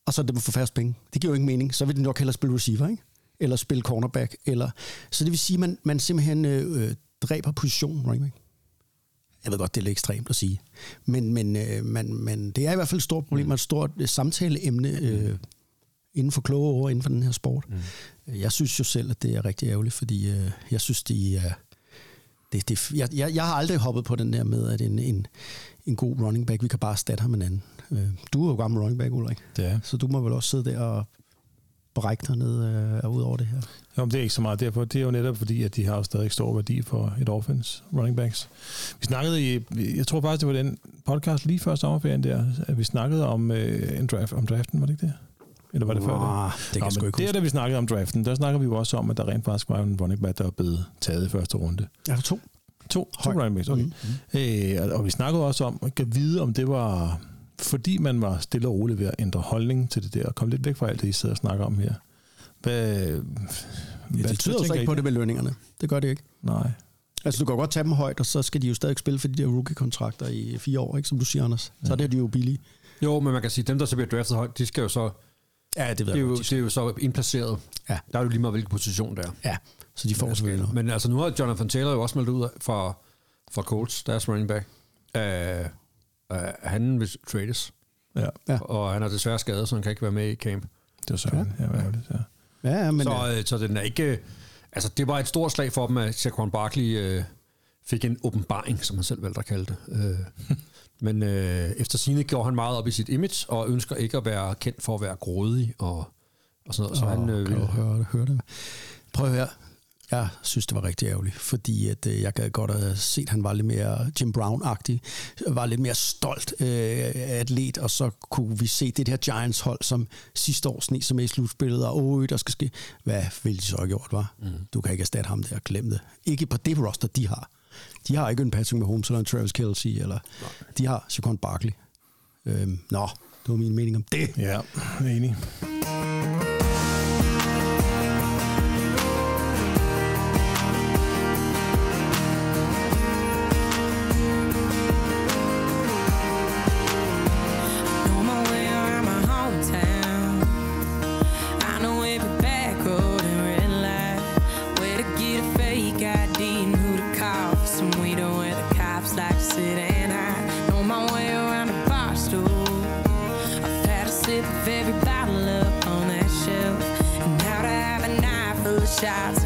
Og så er det dem, får færrest penge. Det giver jo ingen mening. Så vil de nok hellere spille receiver, ikke? Eller spille cornerback. Eller... Så det vil sige, at man, man simpelthen øh, øh, dræber positionen running back. Jeg ved godt, det er lidt ekstremt at sige. Men, men, øh, man, men det er i hvert fald et stort problem, og et stort øh, samtaleemne øh, inden for kloge ord inden for den her sport. Mm. Jeg synes jo selv, at det er rigtig ærgerligt, fordi øh, jeg synes, de er... Det, det, jeg, jeg, jeg har aldrig hoppet på den der med, at en, en, en god running back, vi kan bare erstatte ham en anden. Øh, du er jo gammel running back, Ulrik. Det er. Så du må vel også sidde der og brække dig ned øh, ud over det her. Jo, men det er ikke så meget derfor. Det er jo netop fordi, at de har jo stadig stor værdi for et offense running backs. Vi snakkede i, jeg tror faktisk, det var den podcast lige før sommerferien der, at vi snakkede om, øh, en draft, om draften, var det ikke det? Eller var det før Nå, det? det kan jeg sgu ikke der, huske. da vi snakkede om draften, der snakkede vi jo også om, at der rent faktisk var en running back, der var blevet taget i første runde. Er der to? To, to running backs, okay. Mm-hmm. Øh, og- og vi snakkede også om, at kan vide, om det var, fordi man var stille og rolig ved at ændre holdning til det der, og komme lidt væk fra alt det, I sidder og snakker om her. Hvad, Ja, hvad det tyder jo så tænker I ikke på det med lønningerne. Det gør det ikke. Nej. Altså, du kan godt tage dem højt, og så skal de jo stadig spille for de der rookie-kontrakter i fire år, ikke? som du siger, Anders. Så er det de jo billige. Jo, men man kan sige, dem, der så bliver draftet højt, de skal jo så, Ja, det ved det er jeg jo, det er jo så indplaceret. Ja. Der er jo lige meget, hvilken position der er. Ja, så de får selvfølgelig noget. Men altså, nu har Jonathan Taylor jo også meldt ud af- fra, fra Colts, deres running back. Uh, uh, han vil trades, Ja, Ja. og han er desværre skadet, så han kan ikke være med i camp. det var sådan. Ja, ja, ærgerligt, ja. Ja, ja, men så, så, øh, så den er ikke... Altså, det var et stort slag for dem, at Saquon Barkley øh, fik en åbenbaring, som han selv valgte at kalde det. Øh, men øh, efter sine gjorde han meget op i sit image, og ønsker ikke at være kendt for at være grådig og, og sådan noget. Så han øh, kan du vil, høre det, høre det. Prøv at høre. Jeg synes, det var rigtig ærgerligt, fordi at, øh, jeg gad godt have set, at han var lidt mere Jim Brown-agtig, var lidt mere stolt øh, atlet, og så kunne vi se det her Giants-hold, som sidste år sne sig med i slutspillet, og åh, der skal ske. Hvad ville de så have gjort, var? Mm. Du kan ikke erstatte ham der, glem det. Ikke på det roster, de har. De har ikke en Patrick Mahomes eller en Travis Kelce, eller de har Saquon Barkley. Øhm, nå, det var min mening om det. Ja, jeg er enig. Shots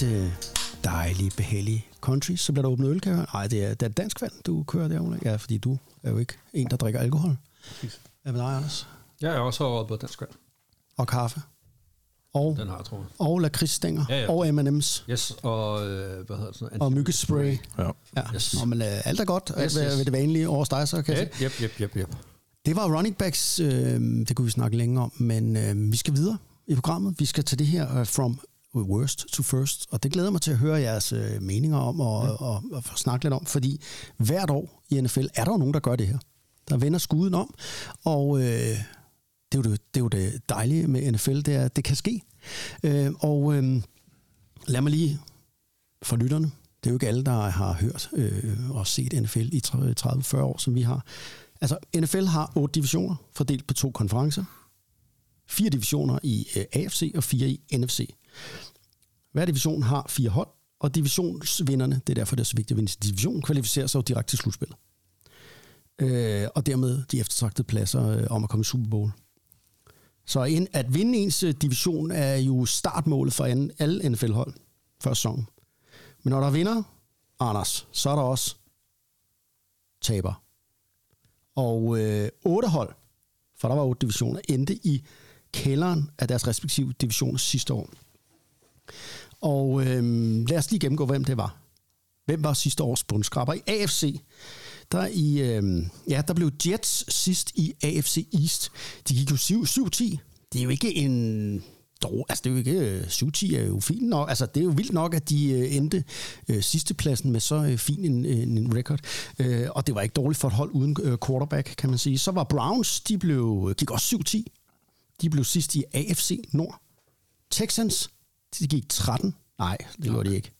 lidt øh, dejlig, behagelig country, så bliver der åbnet øl, kan jeg høre. Nej, det er, det er dansk vand, du kører der, Ole. Ja, fordi du er jo ikke en, der drikker alkohol. Hvad med dig, Anders? jeg er også over på dansk vand. Og kaffe. Og, Den har jeg, tror jeg. og lakridsstænger. Ja, ja. Og M&M's. Yes, og øh, hvad hedder det sådan Og myggespray. Ja. Ja. Yes. Nå, men øh, alt er godt Yes, ved, yes. ved det vanlige års dig, så kan jeg Yep, yep, yep, yep, yep. Det var running backs, øh, det kunne vi snakke længere om, men øh, vi skal videre i programmet. Vi skal til det her uh, from worst to first, og det glæder mig til at høre jeres øh, meninger om og, ja. og, og, og snakke lidt om, fordi hvert år i NFL er der jo nogen, der gør det her. Der vender skuden om, og øh, det, er jo det, det er jo det dejlige med NFL, det er, det kan ske. Øh, og øh, lad mig lige for lytterne, det er jo ikke alle, der har hørt øh, og set NFL i 30-40 år, som vi har. Altså, NFL har otte divisioner, fordelt på to konferencer. Fire divisioner i øh, AFC og fire i NFC. Hver division har fire hold, og divisionsvinderne, det er derfor, det er så vigtigt at vinde division, kvalificerer sig jo direkte til slutspillet. Øh, og dermed de eftertragtede pladser øh, om at komme i Super Bowl. Så en, at vinde ens øh, division er jo startmålet for anden, alle NFL-hold før sæsonen. Men når der er vinder, Anders, så er der også taber. Og øh, otte hold, for der var otte divisioner, endte i kælderen af deres respektive divisioner sidste år. Og øh, lad os lige gennemgå, hvem det var. Hvem var sidste års bundskraber? I AFC, der, i, øh, ja, der blev Jets sidst i AFC East. De gik jo 7-10. Det er jo ikke en dog, altså det er jo ikke, øh, 7-10 er jo fint nok, altså det er jo vildt nok, at de øh, endte øh, sidstepladsen med så øh, fin en, en, en record, øh, og det var ikke dårligt for et hold uden øh, quarterback, kan man sige. Så var Browns, de blev, gik også 7-10, de blev sidst i AFC Nord. Texans, de gik 13, nej, det gjorde de ikke.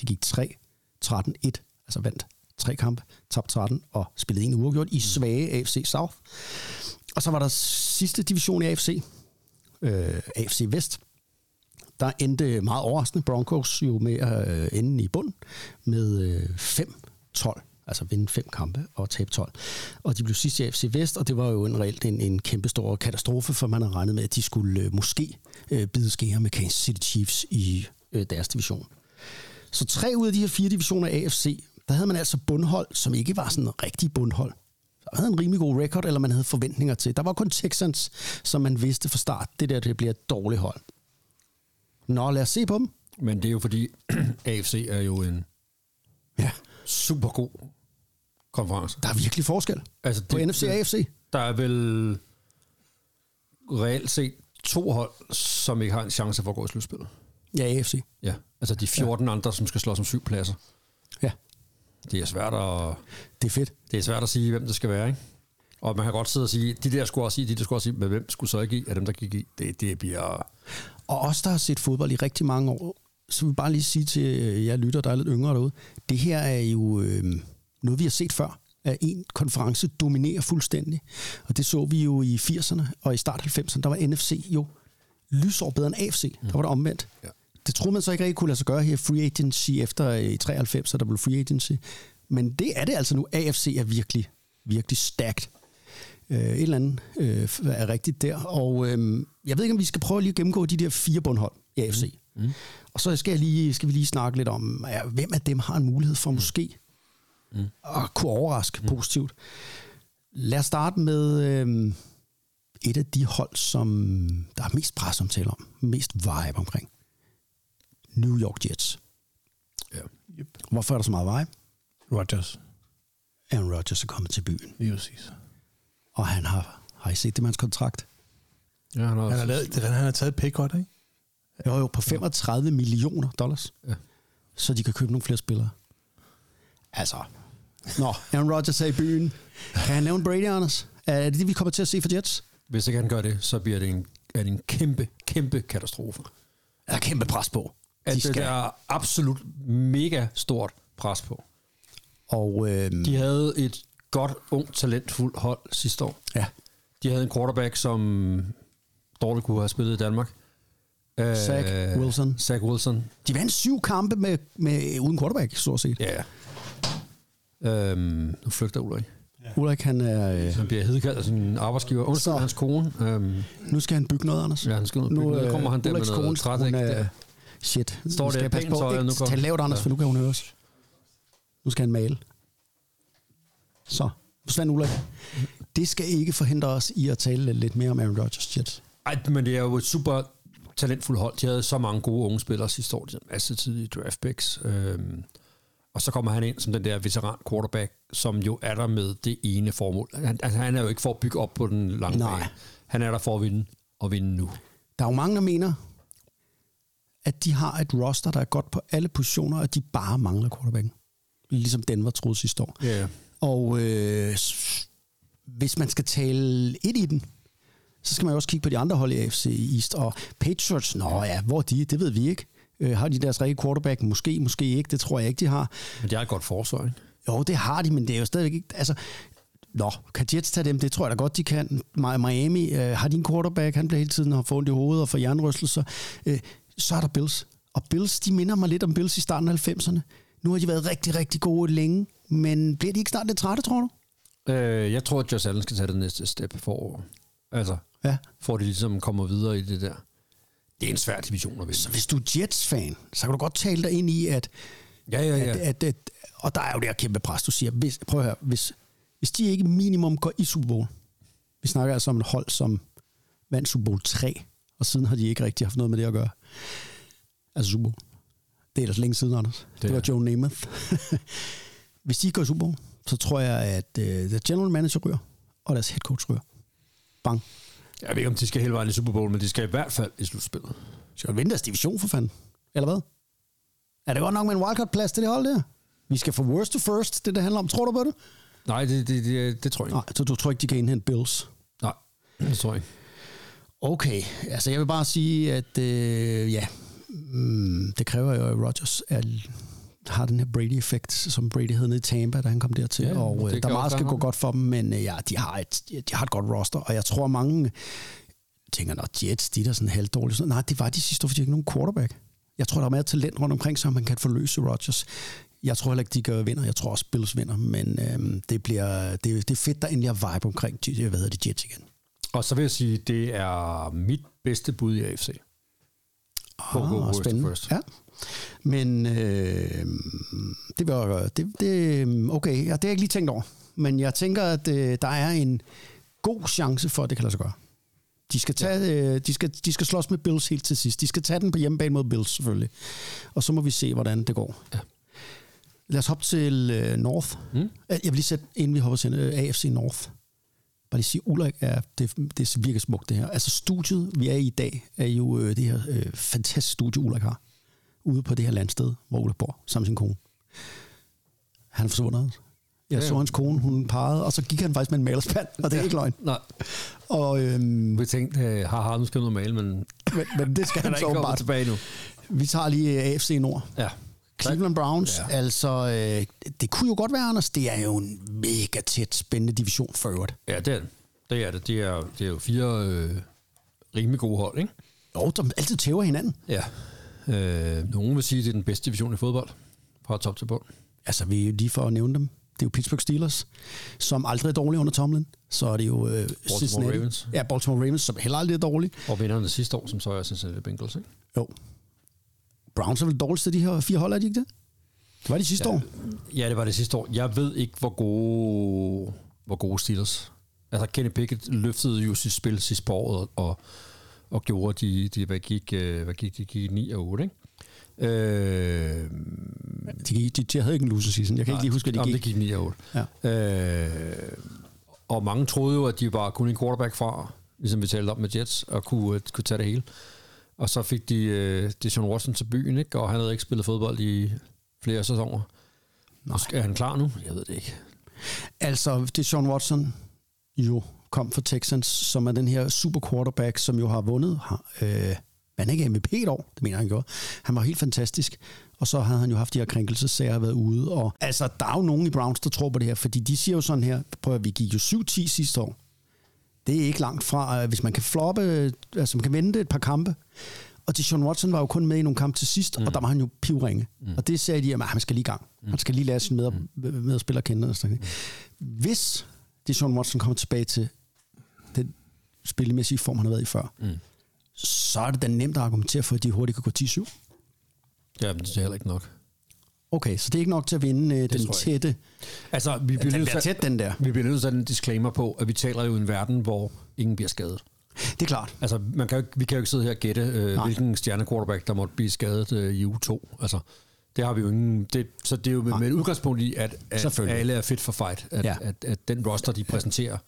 De gik 3, 13, 1, altså vandt tre kampe, tabte 13 og spillede en uafgjort i svage AFC South. Og så var der sidste division i AFC, øh, AFC Vest. Der endte meget overraskende Broncos jo med at øh, ende i bund med øh, 5-12. Altså vinde fem kampe og tabe 12. Og de blev sidst i AFC Vest, og det var jo en reelt en, en kæmpe stor katastrofe, for man havde regnet med, at de skulle øh, måske øh, bide skære med Kansas City Chiefs i øh, deres division. Så tre ud af de her fire divisioner af AFC, der havde man altså bundhold, som ikke var sådan en rigtig bundhold. Der havde en rimelig god record, eller man havde forventninger til. Der var kun Texans, som man vidste fra start, det der det bliver et dårligt hold. Nå, lad os se på dem. Men det er jo fordi, AFC er jo en Ja, super god konference. der er virkelig forskel Altså, på NFC og AFC. Der er vel reelt set to hold, som ikke har en chance for at gå i slutspillet. Ja, AFC. Ja, altså de 14 ja. andre, som skal slås om syv pladser. Ja, Det er svært at, det er fedt. det er svært at sige, hvem det skal være, ikke? Og man kan godt sidde og sige, de der skulle også i, de der skulle også i, men hvem skulle så ikke i af dem, der gik i? Det, det bliver... Og os, der har set fodbold i rigtig mange år, så vil jeg bare lige sige til øh, jer lytter, der er lidt yngre derude, det her er jo øh, noget, vi har set før, at en konference dominerer fuldstændig. Og det så vi jo i 80'erne og i start 90'erne, der var NFC jo lysår bedre end AFC. Der var det omvendt. Ja. Det troede man så ikke rigtig kunne lade sig gøre her free agency efter øh, i 93, så der blev free agency. Men det er det altså nu. AFC er virkelig, virkelig stærkt. Øh, et eller andet øh, er rigtigt der. Og øh, jeg ved ikke, om vi skal prøve lige at gennemgå de der fire bundhold i AFC. Mm. Og så skal, jeg lige, skal vi lige snakke lidt om, ja, hvem af dem har en mulighed for måske mm. at kunne overraske mm. positivt. Lad os starte med øh, et af de hold, som der er mest presseomtale om, mest vibe omkring. New York Jets. Ja. Hvorfor er der så meget vibe? Rodgers. Aaron Rodgers er kommet til byen, Lige præcis. og han har, har I set det med hans kontrakt? Ja, han har, Han har, lavet, det, han har taget et paycut, ikke? Jo, jo, på 35 millioner dollars. Ja. Så de kan købe nogle flere spillere. Altså. Nå, Aaron Rodgers er i byen. Kan han nævne Brady, Anders? Er det det, vi kommer til at se for Jets? Hvis ikke han gør det, så bliver det en, er det en kæmpe, kæmpe katastrofe. Der er kæmpe pres på. At De det skal. der er absolut mega stort pres på. Og øhm, De havde et godt, ung, talentfuldt hold sidste år. ja, De havde en quarterback, som dårligt kunne have spillet i Danmark. Øh, Zach Wilson. Zach Wilson. de vandt syv kampe med, med, uden quarterback, stort set. Ja. Øhm, nu flygter Ulrik. Ulrik, han er... Øh, Han bliver hedkaldt af sin arbejdsgiver. Onsdag Så. hans kone. Øhm, nu skal han bygge noget, Anders. ja, han skal bygge noget. Nu kommer han der med Ulriks noget kone, træt, ikke? er- Der. Shit. Står Nu det skal jeg passe på. nu Ikke går- tal lavt, Anders, Ja. for nu kan hun høre os. Nu skal han male. Så, forsvandt Ulrik. Det skal ikke forhindre os i at tale lidt mere om Aaron Rodgers Jets. Ej, men det er jo et super talentfuldt hold. De havde så mange gode unge spillere sidste år. De havde en masse tidlige draft picks. Øhm, og så kommer han ind som den der veteran quarterback, som jo er der med det ene formål. Han, altså, han er jo ikke for at bygge op på den lange Nej. bane. Han er der for at vinde, og vinde nu. Der er jo mange, der mener, at de har et roster, der er godt på alle positioner, og de bare mangler quarterbacken. Ligesom Denver troede sidste år. Ja. Og øh, hvis man skal tale et i den, så skal man jo også kigge på de andre hold i AFC East. Og Patriots, nå ja, hvor er de? Det ved vi ikke. Øh, har de deres rigtige quarterback? Måske, måske ikke. Det tror jeg ikke, de har. Men det er et godt forsvar, ikke? Jo, det har de, men det er jo stadigvæk ikke... Altså, Nå, kan Jets tage dem? Det tror jeg da godt, de kan. Mi- Miami øh, har din quarterback, han bliver hele tiden har fået i hovedet og får jernrystelser. Øh, så er der Bills. Og Bills, de minder mig lidt om Bills i starten af 90'erne. Nu har de været rigtig, rigtig gode længe, men bliver de ikke snart lidt trætte, tror du? Øh, jeg tror, at Josh Allen skal tage det næste step for, altså, Ja. for at de ligesom kommer videre i det der. Det er en svær division at vinde. Så hvis du er Jets-fan, så kan du godt tale dig ind i, at, Ja, ja, ja. at, at, at og der er jo det her kæmpe pres, du siger, hvis, prøv at høre, hvis, hvis de ikke minimum går i Super Bowl, vi snakker altså om et hold, som vandt Super Bowl 3, og siden har de ikke rigtig haft noget med det at gøre. Altså Super Bowl. Det er ellers længe siden, Anders. Det, det var. Joe Namath. hvis de ikke går i Super Bowl, så tror jeg, at uh, the general manager ryger, og deres head coach ryger. Bang. Jeg ved ikke, om de skal hele vejen i Super Bowl, men de skal i hvert fald i slutspillet. Skal jo vinde deres division for fanden. Eller hvad? Er det godt nok med en wildcard-plads til det hold der? Vi skal fra worst to first, det det handler om. Tror du på det? Nej, det, det, det, det tror jeg ikke. Nej, så du tror ikke, de kan indhente Bills? Nej, det tror jeg ikke. Okay, altså jeg vil bare sige, at øh, ja, mm, det kræver jo, at Rodgers er, har den her Brady-effekt, som Brady havde nede i Tampa, da han kom dertil. Ja, og øh, der meget skal gå godt for dem, men øh, ja, de har, et, de har et godt roster, og jeg tror mange tænker, når Jets, de er sådan halvdårlige. Sådan, nej, det var de sidste år, fordi de ikke nogen quarterback. Jeg tror, der er mere talent rundt omkring, så man kan forløse Rodgers. Jeg tror heller ikke, de gør vinder. Jeg tror også, Bills vinder, men øhm, det, bliver, det, det er fedt, der endelig er vibe omkring hvad hedder det, Jets igen. Og så vil jeg sige, det er mit bedste bud i AFC. At Ah, spændende. first. Ja. Men øh, det var det, det, okay, ja, det har jeg ikke lige tænkt over. Men jeg tænker, at øh, der er en god chance for, at det kan lade sig gøre. De skal, tage, øh, de, skal, de skal slås med Bills helt til sidst. De skal tage den på hjemmebane mod Bills, selvfølgelig. Og så må vi se, hvordan det går. Ja. Lad os hoppe til øh, North. Mm. Øh, Jeg vil lige sætte, inden vi hopper til øh, AFC North. Bare lige sige, Ulrik, er, det, det er virkelig smukt det her. Altså studiet, vi er i i dag, er jo øh, det her øh, fantastiske studie, Ulrik har. Ude på det her landsted, hvor Ulrik bor, sammen med sin kone. Han forsvundet. Jeg Ja, ja, ja. så hans kone, hun pegede, og så gik han faktisk med en malerspand, og det er ikke løgn. Nej, Og, øhm, vi tænkte, øh, haha, nu skal noget male, men men, men det skal han han så åbenbart. tilbage nu. Vi tager lige øh, AFC Nord. Ja. Cleveland Browns, Ja. ja. altså, øh, det kunne jo godt være, Anders, det er jo en mega tæt, spændende division for øvrigt. Ja, det er det. Det er det. Det er, det er jo fire øh, rimelig gode hold, ikke? Jo, som altid tæver hinanden. Ja. Øh, nogen vil sige, at det er den bedste division i fodbold. Fra top til bund. Altså, vi er jo lige for at nævne dem. Det er jo Pittsburgh Steelers, som aldrig er dårlige under Tomlin. Så er det jo øh, Cincinnati. Ravens. Ja, Baltimore Ravens, som heller aldrig er dårlige. Og vinderne sidste år, som så er Cincinnati Bengals, ikke? Jo. Browns er vel dårligste af de her fire hold, er de ikke det? Det var de sidste ja. år. Ja, det var det sidste år. Jeg ved ikke, hvor gode, hvor gode Steelers. Altså, Kenny Pickett løftede jo sit spil sidste på året, og, og gjorde de, de hvad gik, øh, hvad gik, de gik 9 og 8, ikke? Øh, De, de, de havde ikke en loser season. Jeg kan ikke lige huske, at de Jamen, gik. det gik 9 og 8. Ja. Øh, og mange troede jo, at de bare kunne en quarterback fra, ligesom vi talte om med Jets, og kunne, øh, kunne tage det hele. Og så fik de øh, Deshaun Watson til byen, ikke? og han havde ikke spillet fodbold i flere sæsoner. Nej. Er han klar nu? Jeg ved det ikke. Altså, det Sean Watson jo kom fra Texans, som er den her super quarterback, som jo har vundet. Har, øh, han er ikke MVP et år, det mener han gjorde. Han var helt fantastisk. Og så havde han jo haft de her krænkelsessager været ude. Og, altså, der er jo nogen i Browns, der tror på det her, fordi de siger jo sådan her, prøv at vi gik jo 7-10 sidste år. Det er ikke langt fra, hvis man kan floppe, altså man kan vente et par kampe. Og Deshaun Watson var jo kun med i nogle kampe til sidst, mm. og der var han jo pivringe. Mm. Og det sagde de, at han skal lige i gang. Mm. Han skal lige lære sine med, mm. medspillere at kende. Og sådan. noget. Hvis Deshaun Watson kommer tilbage til spillemæssige form, han har været i før, mm. så er det da nemt at argumentere for, at de hurtigt kan gå 10-7. Ja, men det er heller ikke nok. Okay, så det er ikke nok til at vinde øh, den tætte. Altså, vi bliver, Den nødt til, tæt, den der. vi bliver nødt til at en disclaimer på, at vi taler jo i en verden, hvor ingen bliver skadet. Det er klart. Altså, man kan jo, vi kan jo ikke sidde her og gætte, øh, Nej. hvilken stjerne quarterback, der måtte blive skadet øh, i uge 2. Altså, det har vi jo ingen... Det, så det er jo med, med et udgangspunkt i, at, at alle er fit for fight. At, Ja. ja. at, at den roster, de præsenterer,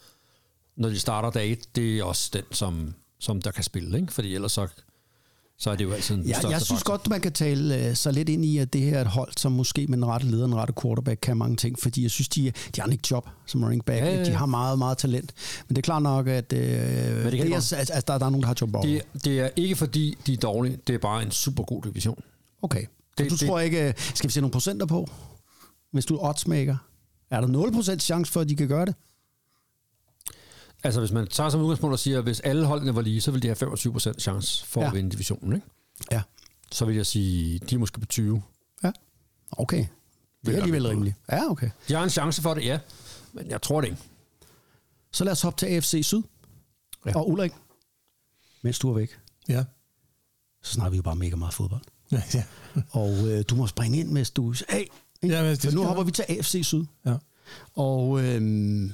når de starter dag 1, det er også den, som, som der kan spille. Ikke? Fordi ellers så, så er det jo altid den Ja, jeg synes faktor. godt, man kan tale øh, så lidt ind i, at det her er et hold, som måske med den rette leder, den rette quarterback, kan mange ting. Fordi jeg synes, de, de har ikke job som running back. Ja, ja, ja. De har meget, meget talent. Men det er klart nok, at øh, det det er, altså, der, der er nogen, der har job Det, det er ikke fordi, de er dårlige. Det er bare en super god division. Okay. Så Det- du det- tror ikke... øh, Skal vi se nogle procenter på? Hvis du er oddsmaker, er der 0% chance for, at de kan gøre det? Altså, hvis man tager som udgangspunkt og siger, at hvis alle holdene var lige, så ville de have 25% chance for Ja. at vinde divisionen. Ikke? Ja. Så vil jeg sige, de er måske på 20. Ja. Okay. Det Vil er alligevel rimeligt. Ja, okay. De har en chance for det, ja. Men jeg tror det ikke. Så lad os hoppe til AFC Syd. Ja. Og Ulrik, mens du er væk, Ja. så snakker vi jo bare mega meget fodbold. Ja, ja. Og øh, du må springe ind, hvis du... Hey, Ja, men det nu hopper vi til AFC Syd. ja. Og øhm,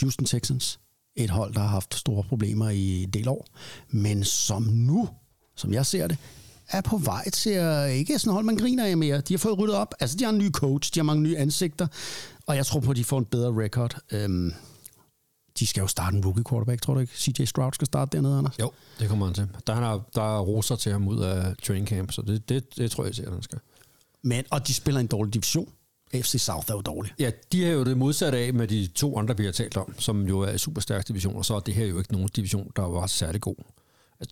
Houston Texans, et hold, der har haft store problemer i en del år, men som nu, som jeg ser det, er på vej til at ikke sådan hold, man griner af mere. De har fået ryddet op. Altså, de har en ny coach, de har mange nye ansigter, og jeg tror på, at de får en bedre record. Øhm, de skal jo starte en rookie quarterback, tror du ikke? CJ Stroud skal starte dernede, Anders? Jo, det kommer han til. Der er, der er roser til ham ud af training camp, så det, det, det tror jeg til, at han skal. Men, og de spiller en dårlig division. AFC South er jo dårlig. Ja, de har jo det modsatte af med de to andre, vi har talt om, som jo er super stærke divisioner, så er det her jo ikke nogen division, der var særlig god.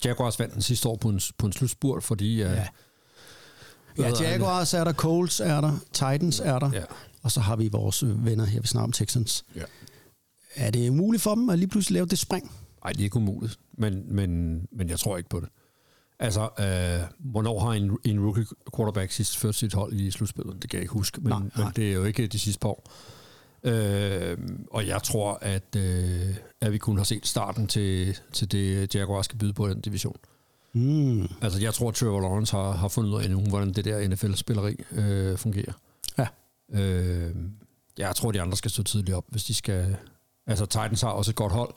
Jaguars vandt den sidste år på en, på en slutspurt, fordi... Ja. Ja. Ja? Jaguars er der, Colts er der, Titans er der, Ja. og så har vi vores øh, venner her, vi snakker om Texans. Ja. Er det muligt for dem at lige pludselig lave det spring? Nej, det er ikke umuligt, men, men, men jeg tror ikke på det. Altså, øh, hvornår har en, en rookie quarterback sidst ført sit hold i slutspillet? Det kan jeg ikke huske, men, Nej, nej, men det er jo ikke de sidste par år. Øh, og jeg tror, at, øh, at vi kun har set starten til, til det, Jaguars skal byde på den division. Mm. Altså, jeg tror, at Trevor Lawrence har, har fundet ud af nu, hvordan det der NFL-spilleri øh, fungerer. Ja. Øh, jeg tror, de andre skal stå tidligt op, hvis de skal... Altså, Titans har også et godt hold.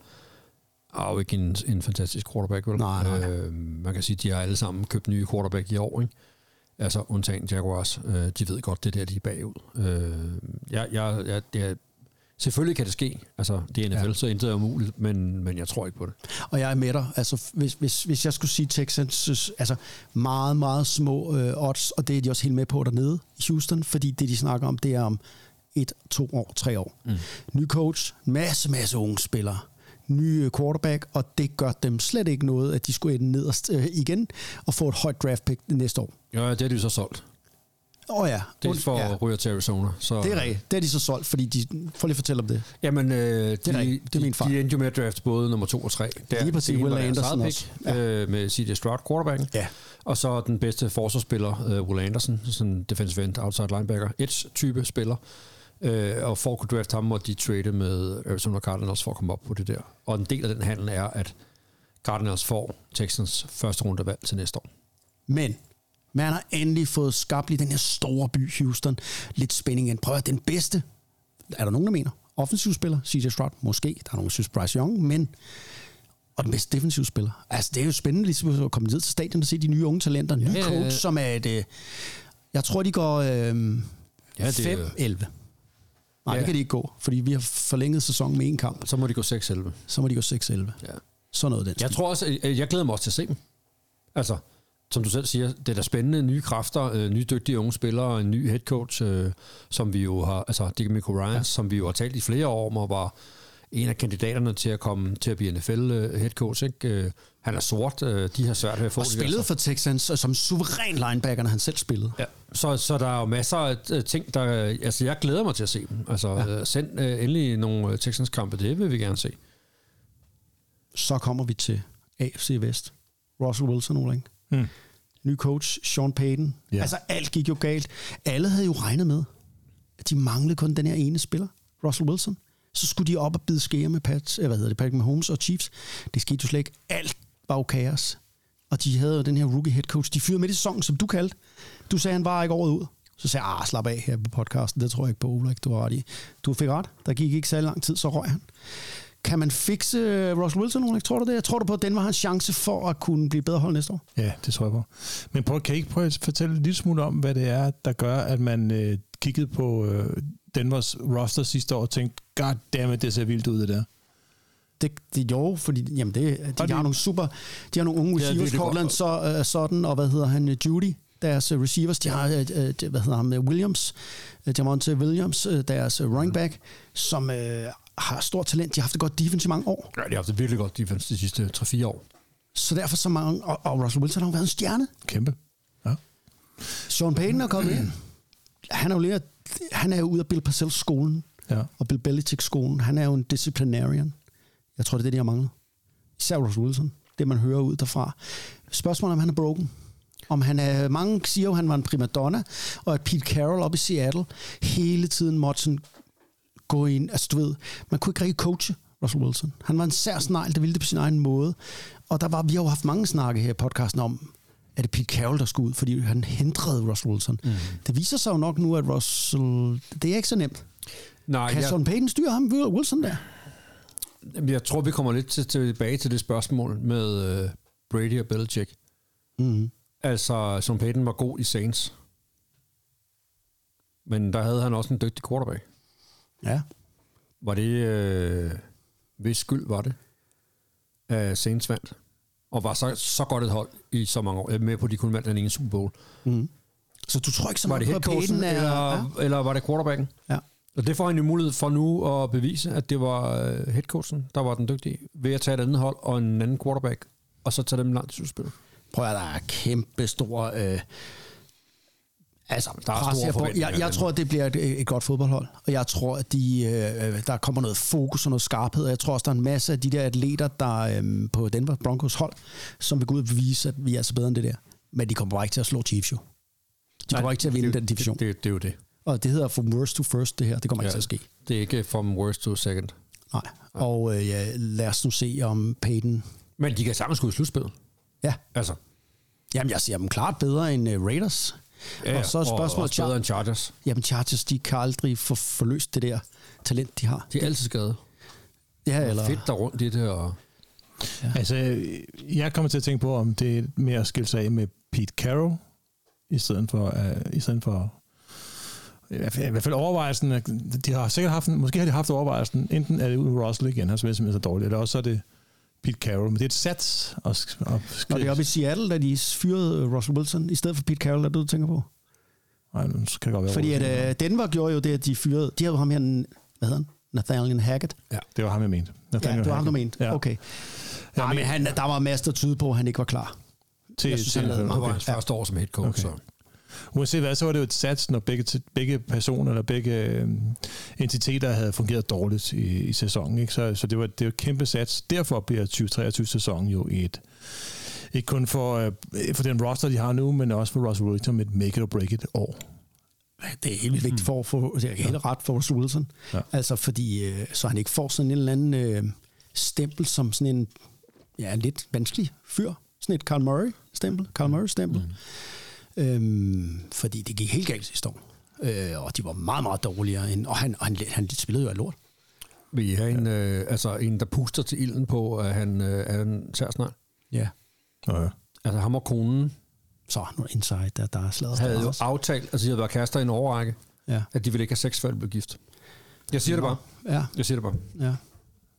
Har jo ikke en, en fantastisk quarterback, vel? Nej, nej. Øh, man kan sige, at de har alle sammen købt nye quarterback i år, ikke? Altså, undtagen Jaguars. Øh, de ved godt, det der, de er bagud. Øh, jeg, jeg, jeg, det er, selvfølgelig kan det ske. Altså, det er NFL, Ja. så intet er umuligt, men, men jeg tror ikke på det. Og jeg er med dig. Altså, hvis, hvis, hvis jeg skulle sige Texans, altså meget, meget små øh, odds, og det er de også helt med på dernede i Houston, fordi det, de snakker om, det er om et, to år, tre år. Mm. Ny coach, masse, masse unge spillere, ny øh, quarterback, og det gør dem slet ikke noget, at de skulle ende nederst øh, igen og få et højt draft pick næste år. Ja, det er de jo så solgt. Åh oh, ja. Det er for ja. ja. ryger til Arizona. Så, Det er rigtigt. Det er de så solgt, fordi de... Prøv lige at fortælle om det. Jamen, øh, de, rigtigt. Det er min fejl. de endte jo med at drafte både nummer 2 og 3. Der, Lige præcis. det Will Anderson også. pick, øh, med C.J. Stroud, quarterbacken. Ja. Og så den bedste forsvarsspiller, øh, Will Anderson, sådan en defensive end, outside linebacker, edge-type spiller. Øh, og for at kunne drafte ham, må de trade med Arizona Cardinals for at komme op på det der. Og en del af den handel er, at Cardinals får Texans første runde valg til næste år. Men man har endelig fået skabt i den her store by, Houston, lidt spænding ind. Prøv at den bedste, er der nogen, der mener, offensivspiller, CJ Stroud, måske, der er nogen, der synes Bryce Young, men og den bedste defensivspiller. Altså, det er jo spændende ligesom at komme ned til stadion og se de nye unge talenter. Ny Ja, ja, ja, coach, ja. som er et... Øh, jeg tror, de går øh, Ja, det er- 5-11. Nej, Ja. det kan de ikke gå, fordi vi har forlænget sæsonen med en kamp. Så må de gå 6-11. Så må de gå 6-11. Ja. Sådan noget den Jeg stil. tror også, jeg glæder mig også til at se dem. Altså, som du selv siger, det er da spændende, nye kræfter, øh, nye dygtige unge spillere, en ny head coach, øh, som vi jo har, altså Dick Ryan, ja. som vi jo har talt i flere år om, og var en af kandidaterne til at komme til at blive NFL øh, head coach. Ikke? Øh, han er sort, øh, de har svært ved at få Og det spillede der, for Texans og som suveræn linebacker, når han selv spillede. Ja, så, så der er jo masser af ting, der... Altså, jeg glæder mig til at se dem. Altså, ja. send endelig nogle Texans-kampe, det vil vi gerne se. Så kommer vi til AFC Vest. Russell Wilson, Ulrik. Hmm. Ny coach, Sean Payton. Ja. Altså, alt gik jo galt. Alle havde jo regnet med, at de manglede kun den her ene spiller, Russell Wilson. Så skulle de op og bide skære med Pat, øh, hvad hedder det, Patrick Mahomes og Chiefs. Det skete jo slet ikke. Alt var jo kaos. Og de havde jo den her rookie head coach. De fyrede med i sæsonen, som du kaldte. Du sagde, han var ikke året ud. Så sagde jeg, ah, slap af her på podcasten. Det tror jeg ikke på, Ulrik. Du har ret i. Du fik ret. Der gik ikke så lang tid, så røg han. Kan man fikse øh, Russell Wilson, Ulrik? Tror du det? Jeg tror du på, at den var hans chance for at kunne blive bedre hold næste år? Ja, det tror jeg på. Men prøv, kan I ikke prøve at fortælle en lille smule om, hvad det er, der gør, at man øh, kiggede på øh, Denvers roster sidste år og tænkte, god damn it, det ser vildt ud, det der. Det, det jo, fordi jamen det, de, Og de har nogle super, de har nogle unge Ja, receivers, godt. Cortland, så, uh, sådan, og hvad hedder han, øh, Judy, deres øh, receivers, de har, uh, hvad hedder han, øh, Williams, uh, Jamonte Williams, uh, deres running back, som uh, har stort talent, de har haft et godt defense i mange år, Ja, de har haft et virkelig godt defense de sidste 3-4 år. så derfor så mange, og, og Russell Wilson har jo været en stjerne. Kæmpe. Ja. Sean Payton er kommet ind. Han er jo lidt, han er jo ude af Bill Parcells skolen, Ja. og Bill Belichick skolen. Han er jo en disciplinarian. Jeg tror, det er det, de har manglet. Især Russell Wilson. Det, man hører ud derfra. Spørgsmålet om han er broken. Om han er, mange siger jo, at han var en primadonna, og at Pete Carroll op i Seattle hele tiden måtte sådan gå ind. Altså, du ved, man kunne ikke rigtig coache Russell Wilson. Han var en sær snegl, der ville det på sin egen måde. Og der var, vi har jo haft mange snakke her i podcasten om, er det Pete Carroll, der skulle ud, fordi han hindrede Russell Wilson. Mm. Det viser sig jo nok nu, at Russell... Det er ikke så nemt. Nej, Kan jeg, Sean Payton styre ham, Wilson der? Jeg tror, vi kommer lidt til, tilbage til det spørgsmål med uh, Brady og Belichick. Mm. Altså, Sean Payton var god i Saints. Men der havde han også en dygtig quarterback. Ja. Var det... Øh, hvis skyld var det, at Saints vandt? Og var så, så godt et hold i så mange år. Med på, at de kunne vandt den ene Super Bowl. Så du tror ikke så Var meget det på, er... eller, ja. eller var det quarterbacken? Ja. Og det får han jo mulighed for nu at bevise, at det var øh, headcoachen, der var den dygtige, ved at tage et andet hold og en anden quarterback, og så tage dem langt i slutspillet. Prøv at der er kæmpe stor... Øh, altså, Der er store på. Jeg, jeg tror, at det bliver et, et godt fodboldhold. Og jeg tror, at de, øh, der kommer noget fokus og noget skarphed. Og jeg tror også, der er en masse af de der atleter, der øh, på Denver Broncos hold, som vil gå ud og bevise, at vi er så bedre end det der. Men de kommer bare ikke til at slå Chiefs jo. De kommer ikke til at vinde det, den division. Det, det, det er jo det. Og det hedder from worst to first, det her. Det kommer ikke til at ske. Det er ikke from worst to second. Nej. Og øh, ja, lad os nu se, om Peyton... Men de kan sagtens gå i slutspillet. Ja, Altså, Jamen, jeg siger dem klart bedre end uh, Raiders. Ja, og så er og spørgsmålet, også bedre end Chargers. jamen Chargers, de kan aldrig få forløst det der talent, de har. De er altid skadet. Ja, Eller... Fedt der rundt i det, og Ja. Altså, jeg kommer til at tænke på, om det er med at skille sig af med Pete Carroll, i stedet for, uh, i stedet for i hvert fald, i hvert fald overvejelsen, at de har sikkert haft, måske har de haft overvejelsen, enten er det ud Russell igen, han simpelthen så dårligt, eller også er det Pete Carroll, men det er et sats at Når skrive. det er oppe i Seattle, da de fyrede øh, Russell Wilson, i stedet for Pete Carroll, er det, du tænker på? Nej, nu skal det godt være Fordi at, uh, Denver gjorde jo det, at de fyrede... De havde jo ham her, hvad hedder han? Nathaniel Hackett. Det var ham, jeg mente. Ja, det var ham, du mente. Ja. Okay. Ja, Nej, men han, der var masser, der tyde på, at han ikke var klar. Til, Jeg synes, han lavede det meget var Okay. første år som head coach. Okay. Så. Uanset hvad, så var det jo et sats, når begge, begge personer eller begge øh, entiteter havde fungeret dårligt i, i sæsonen. Ikke? Så, så det var det var et kæmpe sats. Derfor bliver 2023-sæsonen jo et, ikke kun for, øh, for den roster, de har nu, men også for Russell Wilson et make it or break it år. Det er helt vildt vigtigt for at få det er helt ret for Russell Wilson. Ja. Ja. Altså fordi, øh, så han ikke får sådan en eller anden øh, stempel som sådan en ja, lidt vanskelig fyr. Sådan et Carl Murray-stempel. Carl Murray-stempel. Mm. Øhm, fordi det gik helt galt sidste år. Øh, og de var meget, meget dårligere. End, og han, og han, han spillede jo af lort. Vil I have en, øh, altså en, der puster til ilden på, at han øh, er en særsnart? Ja. Nå, ja. Altså ham og konen Så nu er inside, der, der er slaget. havde jo aftalt, altså de havde været kærester i en overrække, Ja. at de ville ikke have sex, før de blev gift. Jeg siger det bare. Ja, Jeg siger det bare. ja.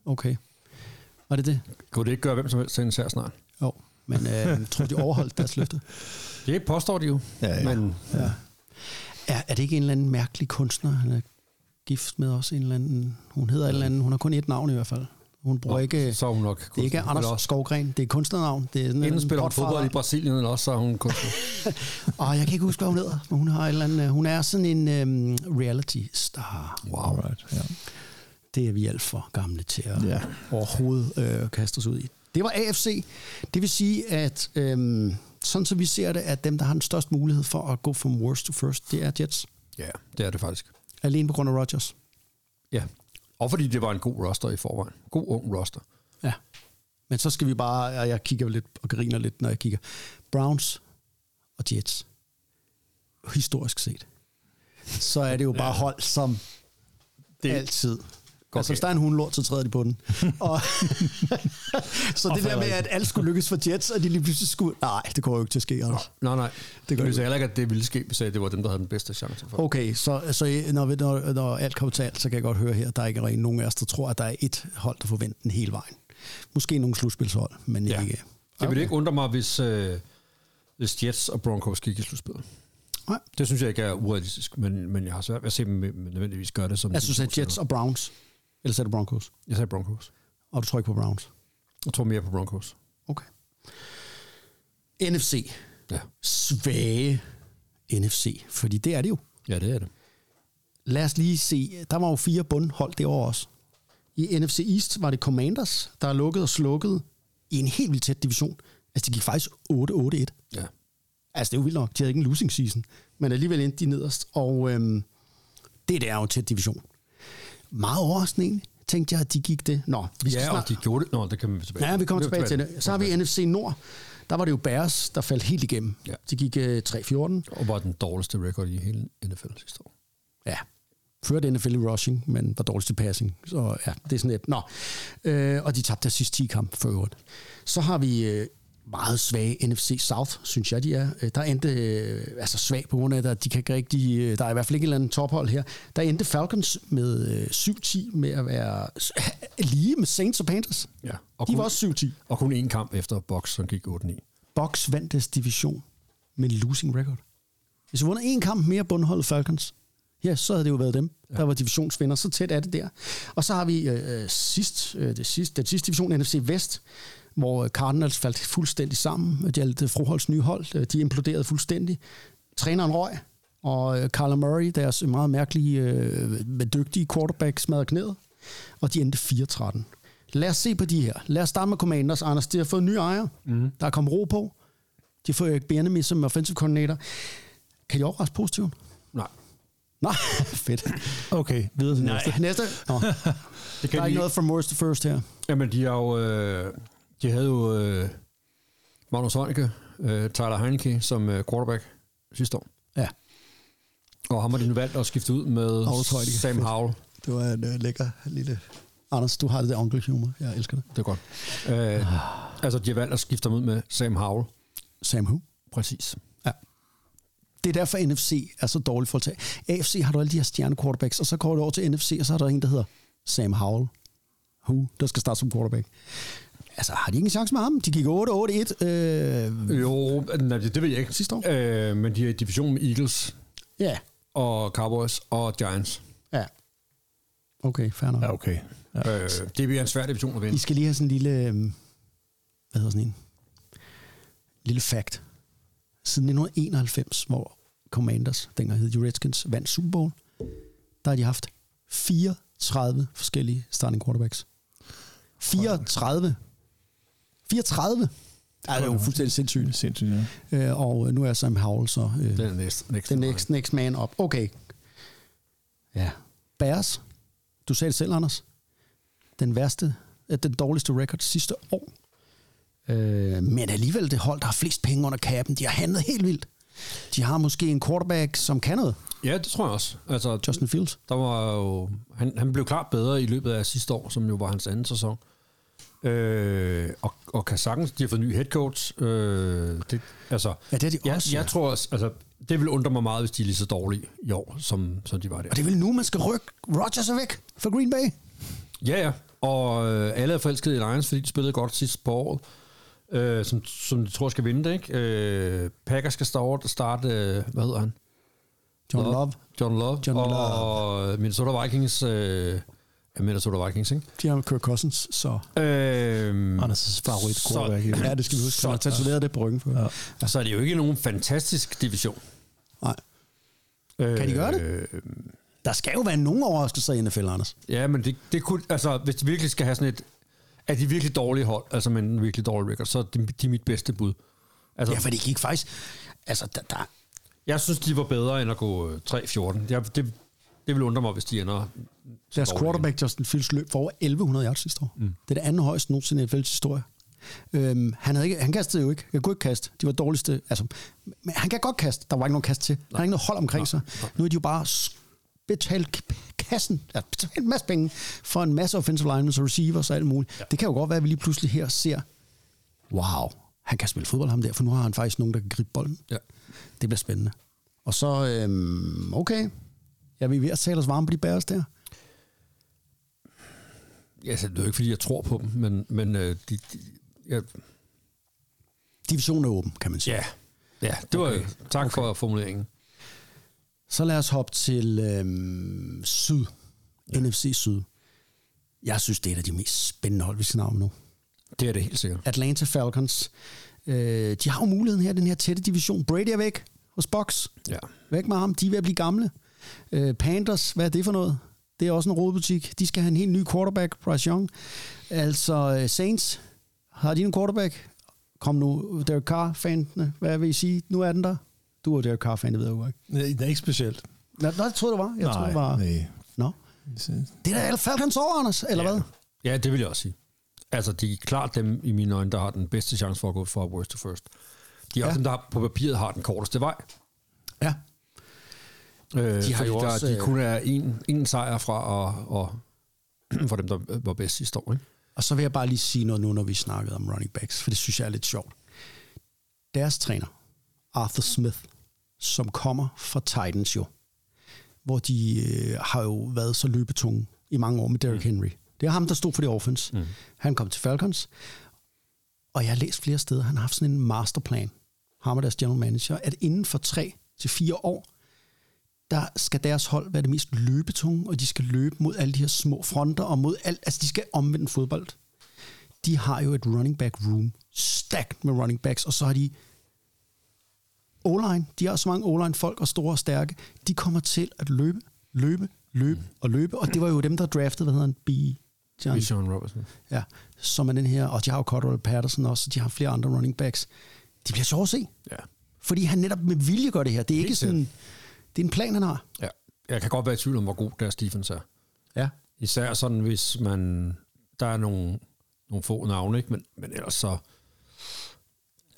Okay. Var det det? Kunne det ikke gøre hvem som helst til en særsnart? Jo. Men øh, jeg tror, de overholdt deres løfte. Det påstår de jo. Ja, ja. Men Ja. Er, er det ikke en eller anden mærkelig kunstner, han er gift med også en eller anden? Hun hedder et eller andet, hun har kun et navn i hvert fald. Hun bruger Nå, ikke, så er hun nok det er ikke. Anders også- Skovgren, det er kunstnernavn. Det er sådan Enten en spiller hun fodbold i Brasilien, eller også så er hun kunstner. Åh, jeg kan ikke huske, hvad hun hedder, men hun, har et eller andet, hun er sådan en øhm, reality star. Wow. Right, ja. Det er vi alt for gamle til at ja. overhovedet øh, kaste os ud i. Det var AFC. Det vil sige, at øhm, sådan så vi ser det, at dem, der har den største mulighed for at gå from worst to first, det er Jets. ja, det er det faktisk. Alene på grund af Rodgers. Ja. Og fordi det var en god roster i forvejen. God ung roster. Ja. Men så skal vi bare, og jeg kigger lidt og griner lidt, når jeg kigger. Browns og Jets. Historisk set. Så er det jo bare hold, som det altid Altså, hvis der er en hundelort, så træder de på den. og, så det der med, at alt skulle lykkes for Jets, og de lige pludselig skulle... Nej, det går jo ikke til at ske, Anders. Nej, nej. Det gør det heller ikke, at det ville ske, hvis det var dem, der havde den bedste chance for. Okay, så, så når, vi- når, når alt kommer til alt, så kan jeg godt høre her, at der ikke er rigtig nogen af os, der tror, at der er et hold, der forventer den hele vejen. Måske nogle slutspilshold, men Ja. ikke... Det ville ikke undre mig, hvis, øh, hvis Jets og Broncos gik i slutspillet. Nej. Det synes jeg ikke er urealistisk, men, men jeg har svært ved at se dem øh, nødvendigvis gøre det som... Altså, du sagde Jets og Browns, eller sagde du Broncos? Jeg sagde Broncos. Og du tror ikke på Browns? Jeg tror mere på Broncos. Okay. NFC. Ja. Svage NFC, fordi det er det jo. Ja, det er det. Lad os lige se. Der var jo fire bundhold det år også. I NFC East var det Commanders, der lukkede og slukkede i en helt vildt tæt division. Altså, de gik faktisk 8-8-1. Ja. Altså, det er jo vildt nok. De havde ikke en losing season. Men alligevel endte de nederst. Og øhm, det der er jo en tæt division. Meget overraskende egentlig. Tænkte jeg, at de gik det. Nå, vi skal Ja, snart... og de gjorde det. Nå, det kan vi tilbage Ja, vi kommer tilbage til det. Så har vi NFC Nord. Der var det jo Bears, der faldt helt igennem. Ja. De gik øh, 3-14. Og var den dårligste record i hele NFL sidste år. Ja. Førte NFL i rushing, men var dårligst i passing. Så ja, det er sådan et. Nå. Øh, og de tabte deres sidste 10 kamp for øvrigt. Så har vi øh, meget svage NFC South, synes jeg, de er. Øh, Der endte, øh, altså svag på grund af, at de kan ikke rigtig, øh, der er i hvert fald ikke et eller andet tophold her. Der endte Falcons med øh, 7-10 med at være lige med Saints og Panthers. Ja. De Og kun, var også 7-10. og kun én kamp efter Box, som gik 8-9. Box vandt deres division med losing record. Hvis vi vundet en kamp mere bundholdet Falcons, ja, så havde det jo været dem, der var divisionsvinder. Så tæt er det der. Og så har vi øh, sidst, øh, det sidste, den sidste division, NFC Vest, hvor øh, Cardinals faldt fuldstændig sammen. De havde Froholds nye hold. Øh, De imploderede fuldstændig. Træneren røg, og øh, Kyler Murray, deres meget mærkelige, øh, men dygtige quarterback, smadrede knæet. Og de endte 4-13. Lad os se på de her. Lad os starte med Commanders. Anders, de har fået nye ejere. Mm. Der er kommet ro på. De har fået Eric Bieniemy som offensive coordinator. Kan de overraske positivt? Nej. Nej, fedt. Okay. Videre til Nej. næste. næste. Nå. Det Der kan er de ikke noget from worst to first her. Jamen, de har jo... Øh, de havde jo øh, Magnus Heunicke, øh, Tyler Heineke som øh, quarterback sidste år. Ja, Og ham har de nu valgt at skifte ud med Heunicke. Sam. Howell. det var en uh, lækker lille... Anders, du har det der onkelhumor. Jeg elsker det. Det er godt. Øh, altså, de har valgt at skifte ham ud med Sam Howell. Sam Hu. Præcis. Ja. Det er derfor, NFC er så dårligt for at tage. AFC har du alle de her stjerne quarterbacks, og så går du over til NFC, og så er der en, der hedder Sam Howell. Who, der skal starte som quarterback. Altså, har de ikke en chance med ham? De gik 8-8-1. Øh, Jo, nej, det, det ved jeg ikke. Sidste år? Øh, men de er i division med Eagles ja, og Cowboys og Giants. ja. Okay, fair nok. Ja, okay. Ja. Øh, det bliver en svær division at I vinde. skal lige have sådan en lille, øhm, hvad hedder sådan en, lille fact. Siden 1991, hvor Commanders, dengang hed de Redskins, vandt Super Bowl, der har de haft 34 forskellige starting quarterbacks. 34. 34! Ja, det er jo fuldstændig sindssygt. Sindssygt, ja. Øh, og nu er Sam Howell så øh, Den er næste. næste den next, next man up. Okay. Ja. Bears. Du sagde det selv, Anders. Den værste, øh, den dårligste record sidste år. Øh, men alligevel det hold, der har flest penge under kappen. De har handlet helt vildt. De har måske en quarterback, som kan noget. Ja, det tror jeg også. Altså, Justin Fields. Der var jo, han, han blev klart bedre i løbet af sidste år, som jo var hans anden sæson. Øh, og, og kan sagtens, de har fået ny head coach. Øh, det, altså, Ja, det er de jeg, også, Jeg ja. tror også, altså, det vil undre mig meget, hvis de er lige så dårlige i år, som, som de var der. Og det er vel nu, man skal rykke Rodgers er væk fra Green Bay. Ja, ja. Og øh, alle er forelskede i Lions, fordi de spillede godt sidst på året. Øh, som, som de tror skal vinde det, ikke? Øh, Packers skal starte, starte øh, hvad hedder han? John Love. John Love. John Love. og Minnesota Vikings. Øh, Minnesota Vikings, ikke? De har Kirk Cousins, så... Øh, Anders' favorit i- Ja, det skal vi huske. Så, han har tatoveret det på ryggen for. Ja. så er det jo ikke nogen fantastisk division. Nej. Kan de gøre det? Øh, Der skal jo være nogen overraskelser i NFL, Anders. ja, men det, det kunne, altså, hvis de virkelig skal have sådan et, er de virkelig dårlige hold, altså med en virkelig dårlig record, så er de, de er mit bedste bud. Altså, Ja, for det gik faktisk... Altså, der, der, Jeg synes, de var bedre end at gå øh, 3-14. Jeg, det, det vil undre mig, hvis de ender... Deres quarterback Justin Fields løb for over 1100 yards sidste år. Mm. Det er det anden højeste nogensinde i NFL's historie. Øhm, han, havde ikke, han kastede jo ikke. Han kunne ikke kaste. De var dårligste. Altså, men han kan godt kaste. Der var ikke nogen kast til. Han har ikke noget hold omkring sig. Nu er de jo bare betalt kassen, ja, en masse penge for en masse offensive linemen og receivers og alt muligt. Ja. Det kan jo godt være, at vi lige pludselig her ser, wow, han kan spille fodbold ham der, for nu har han faktisk nogen, der kan gribe bolden. Ja. Det bliver spændende. Og så, øhm, okay, ja, vi er ved at tale os varme på de bæres der. Ja, altså, det er jo ikke, fordi jeg tror på dem, men, men øh, de, de, ja, Divisionen er åben, kan man sige. ja, ja, det var okay. tak okay. for formuleringen. Så lad os hoppe til øhm, Syd. Ja. NFC Syd. Jeg synes, det er et af de mest spændende hold, vi skal om nu. Det er det helt sikkert. Atlanta Falcons. Øh, de har jo muligheden her, den her tætte division. Brady er væk hos Box. Ja. Væk med ham. De er ved at blive gamle. Øh, Panthers, hvad er det for noget? Det er også en rodebutik. De skal have en helt ny quarterback, Bryce Young. Altså øh, Saints, har de en quarterback? Kom nu, Derek Carr-fanene. Hvad vil I sige? Nu er den der. Du er Derek Carr-fan, det ved jeg jo ikke. Nej, det er ikke specielt. Nå, nå, det troede du var. Jeg nej, troede, det var... nej. Nå. Det er da Falcons over, Anders, eller ja. hvad? Ja, det vil jeg også sige. Altså, de er klart dem i mine øjne, der har den bedste chance for at gå fra worst to first. De er Ja. også dem, der på papiret har den korteste vej. Ja. Øh, De har jo der, også, de øh, kun er en, en sejr fra og, og for dem, der var bedst sidste år. Ikke? Og så vil jeg bare lige sige noget nu, når vi snakkede om running backs, for det synes jeg er lidt sjovt. Deres træner, Arthur Smith, som kommer fra Titans jo, hvor de øh, har jo været så løbetunge i mange år med Derrick Henry. Det er ham, der stod for det offense. Mm. Han kom til Falcons, og jeg har læst flere steder, han har haft sådan en masterplan, ham og deres general manager, at inden for tre til fire år, der skal deres hold være det mest løbetunge, og de skal løbe mod alle de her små fronter, og mod alt, altså de skal omvende fodbold. De har jo et running back room, stacked med running backs, og så har de O-line, de har så mange O-line folk og store og stærke, de kommer til at løbe, løbe, løbe og løbe, og det var jo dem, der draftede, hvad hedder han, B. John, Bijan Robertson. ja, som er den her, og de har jo Cordell Patterson også, og de har flere andre running backs. De bliver sjove at se, Ja. fordi han netop med vilje gør det her. Det er ikke Helt sådan, det er en plan, han har. ja. Jeg kan godt være i tvivl om, hvor god deres defense er. Ja. Især sådan, hvis man... Der er nogle, nogle få navne, ikke? Men, men ellers så...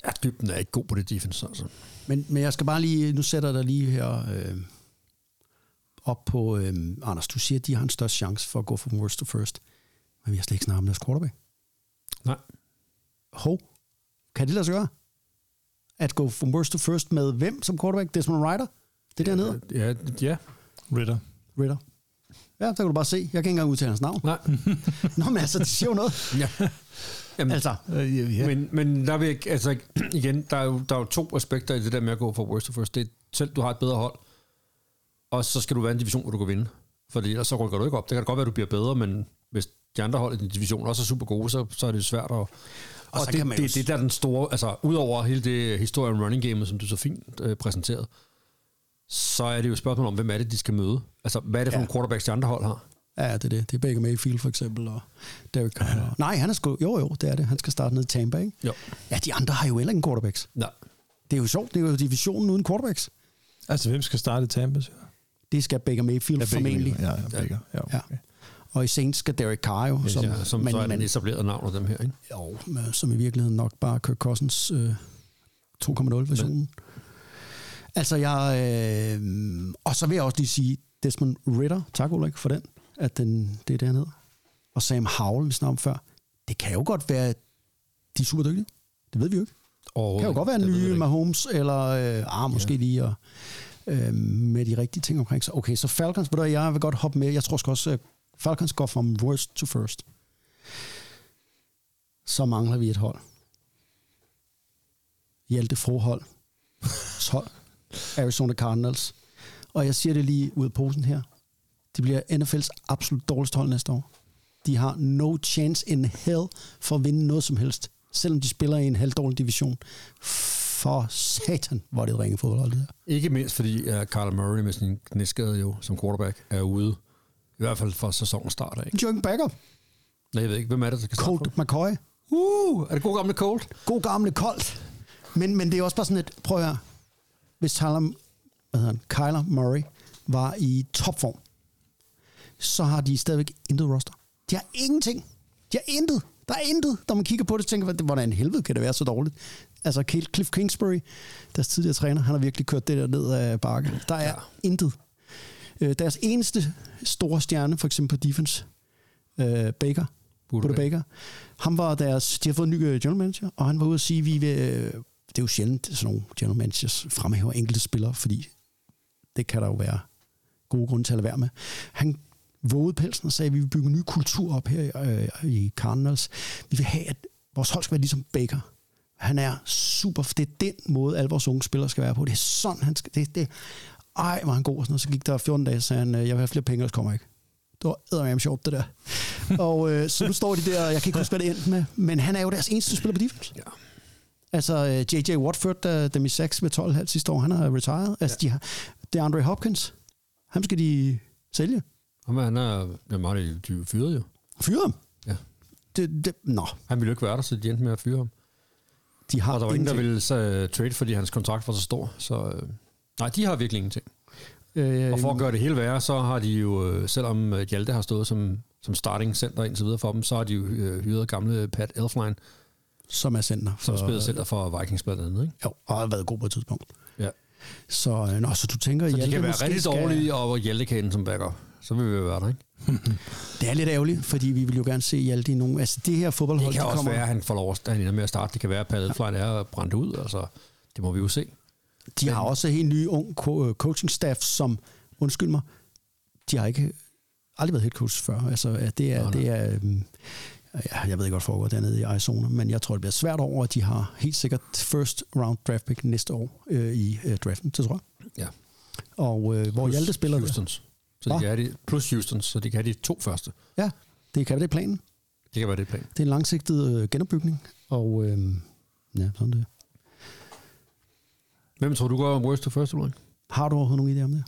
Ja, dybden er ikke god på det defense, altså. Men, men jeg skal bare lige, nu sætter jeg dig lige her øh, op på, øh, Anders, du siger, at de har en størst chance for at gå fra worst to first. Men vi har slet ikke snakket om deres quarterback. Nej. Hov, kan det lade sig gøre? At gå fra worst to first med hvem som quarterback? Desmond Ryder? Det er dernede? Ja, ja. Ritter. Ritter. Ja, der kan du bare se. Jeg kan ikke engang udtale hans navn. Nej. Nå, men altså, det siger jo noget. ja. Jamen, Altså, Øh, ja, ja. Men, men der vil jeg, altså igen, der er, jo, der er jo to aspekter i det der med at gå fra worst to first. Det er selv, du har et bedre hold, og så skal du være i en division, hvor du kan vinde. Fordi ellers så rykker du ikke op. Det kan da godt være, at du bliver bedre, men hvis de andre hold i din division også er super gode, så, så er det svært at... Og, og det, jo det, det, der er den store... Altså, udover hele det historie om running game, som du så fint øh, præsenterede, så er det jo et spørgsmål om, hvem er det, de skal møde. Altså, hvad er det for Ja. nogle quarterbacks, de andre hold har? ja, det er det. Det er Baker Mayfield for eksempel, og Derek Carr. Nej, han er sgu... Jo, jo, det er det. Han skal starte ned i Tampa, ikke? Jo. Ja, de andre har jo heller ingen quarterbacks. Nej. Det er jo sjovt. Det er jo divisionen uden quarterbacks. Altså, hvem skal starte i Tampa? siger? Det skal Baker Mayfield ja, formentlig. Ja, ja, Baker. Ja, Ja. okay. Og i Saints skal Derek Carr jo, som, Ja, som men, så er den etablerede navn af dem her, ikke? jo, som i virkeligheden nok bare Kirk Cousins øh, 2.0-versionen. Altså, jeg... Øh, og så vil jeg også lige sige, Desmond Ritter, tak Ulrik for den, at den, det er dernede. Og Sam Howell, vi snakkede om før. Det kan jo godt være, at de er super dygtige. Det ved vi jo ikke. Og Det kan jo godt være en det ny. Mahomes, eller øh, ah, måske ja. lige og, øh, med de rigtige ting omkring sig. Okay, så Falcons, ved du, jeg vil godt hoppe med. Jeg tror også, at Falcons går from worst to first. Så mangler vi et hold. Hjalte Frohold. hold. Arizona Cardinals. Og jeg siger det lige ud af posen her. Det bliver NFL's absolut dårligste hold næste år. De har no chance in hell for at vinde noget som helst, selvom de spiller i en halvdårlig division. For satan, hvor det et ringe fodbold, det her. Ikke mindst fordi uh, Carl Murray med sin knæskade jo som quarterback er ude. I hvert fald fra sæsonens start af. Ikke? Jürgen Bakker, Nej, jeg ved ikke, hvem er det, der starte for Colt? McCoy, Uh, er det god gamle Colt? god gamle Colt. Men, men det er også bare sådan et, prøv at høre, hvis Tyler, hvad han, Kyler Murray var i topform, så har de stadigvæk intet roster. De har ingenting. De har intet. Der er intet. Når man kigger på det, tænker man, hvordan helvede kan det være så dårligt? Altså Cliff Kingsbury, deres tidligere træner, han har virkelig kørt det der ned ad bakken. Der er ja. intet. Øh, deres eneste store stjerne, for eksempel på defense, øh, Baker, Buda Baker, han var deres, de har fået en ny øh, general manager, og han var ude at sige, vi vil, det er jo sjældent, sådan nogle general managers fremhæver enkelte spillere, fordi det kan der jo være gode grunde til at lade være med. Han vågede pelsen og sagde, at vi vil bygge en ny kultur op her øh, i Cardinals. Vi vil have, at vores hold skal være ligesom Baker. Han er super, for det er den måde, alle vores unge spillere skal være på. Det er sådan, han skal... Det, det, ej, var han god og sådan noget. Så gik der 14 dage, og sagde han, øh, jeg vil have flere penge, ellers kommer jeg ikke. Det var eddermame sjovt, det der. og øh, så nu står de der, jeg kan ikke huske, hvad det endte med, men han er jo deres eneste spiller på defense. Ja. Altså, øh, J.J. Watford, der dem i 6 med 12,5 sidste år, han har retired. Altså, ja. de har, det er Andre Hopkins. Ham skal de sælge. Ham han er, ja, meget de fyret jo. Fyre ham. Ja. Det, det, nå, Han ville jo ikke være der, så de endte med at fyre ham. de har Og der var ingen, der ingenting. ville uh, trade, fordi hans kontrakt var så stor. Så uh, nej, de har virkelig ingenting. Øh, Og for at gøre det hele værre, så har de jo, øh, selvom øh, Hjalte har stået som, som starting center indtil videre for dem, så har de jo øh, hyret gamle Pat Elfline, som er center. som for- spillede center for Vikings blandt andet. Ikke? Jo, og har været god på et tidspunkt. Ja. Så, øh, nå, så du tænker, Så de Hjalte kan være rigtig skal- dårlige, og Hjalte kan som backer. Så vil vi jo være der, ikke? Det er lidt ærgerligt, fordi vi vil jo gerne se Hjalte i nogle... Altså, det her fodboldhold, Det kan de også kommer, være, at han får lov at han med at starte. Det kan være, at Pat Elfline er brændt ud. Altså, det må vi jo se. de har også en ny ung øh, coaching-staff, som, undskyld mig, de har ikke aldrig været head coach før. Altså, det er, Nå, nej. det er øhm, ja, jeg ved ikke, hvad der foregår dernede i Arizona, men jeg tror, det bliver svært over, at de har helt sikkert first round draft pick næste år øh, i øh, draften, det tror jeg. Ja. Og øh, hvor Plus Hjalte spiller. Houstons. Så de kan de, plus Houston, så de kan have de to første. Ja, det kan være det planen. Det kan være det plan. Det er en langsigtet øh, genopbygning, og øh, ja, sådan det. Hvem tror du går worst to first, Ulrik? Har du overhovedet nogen idé om det?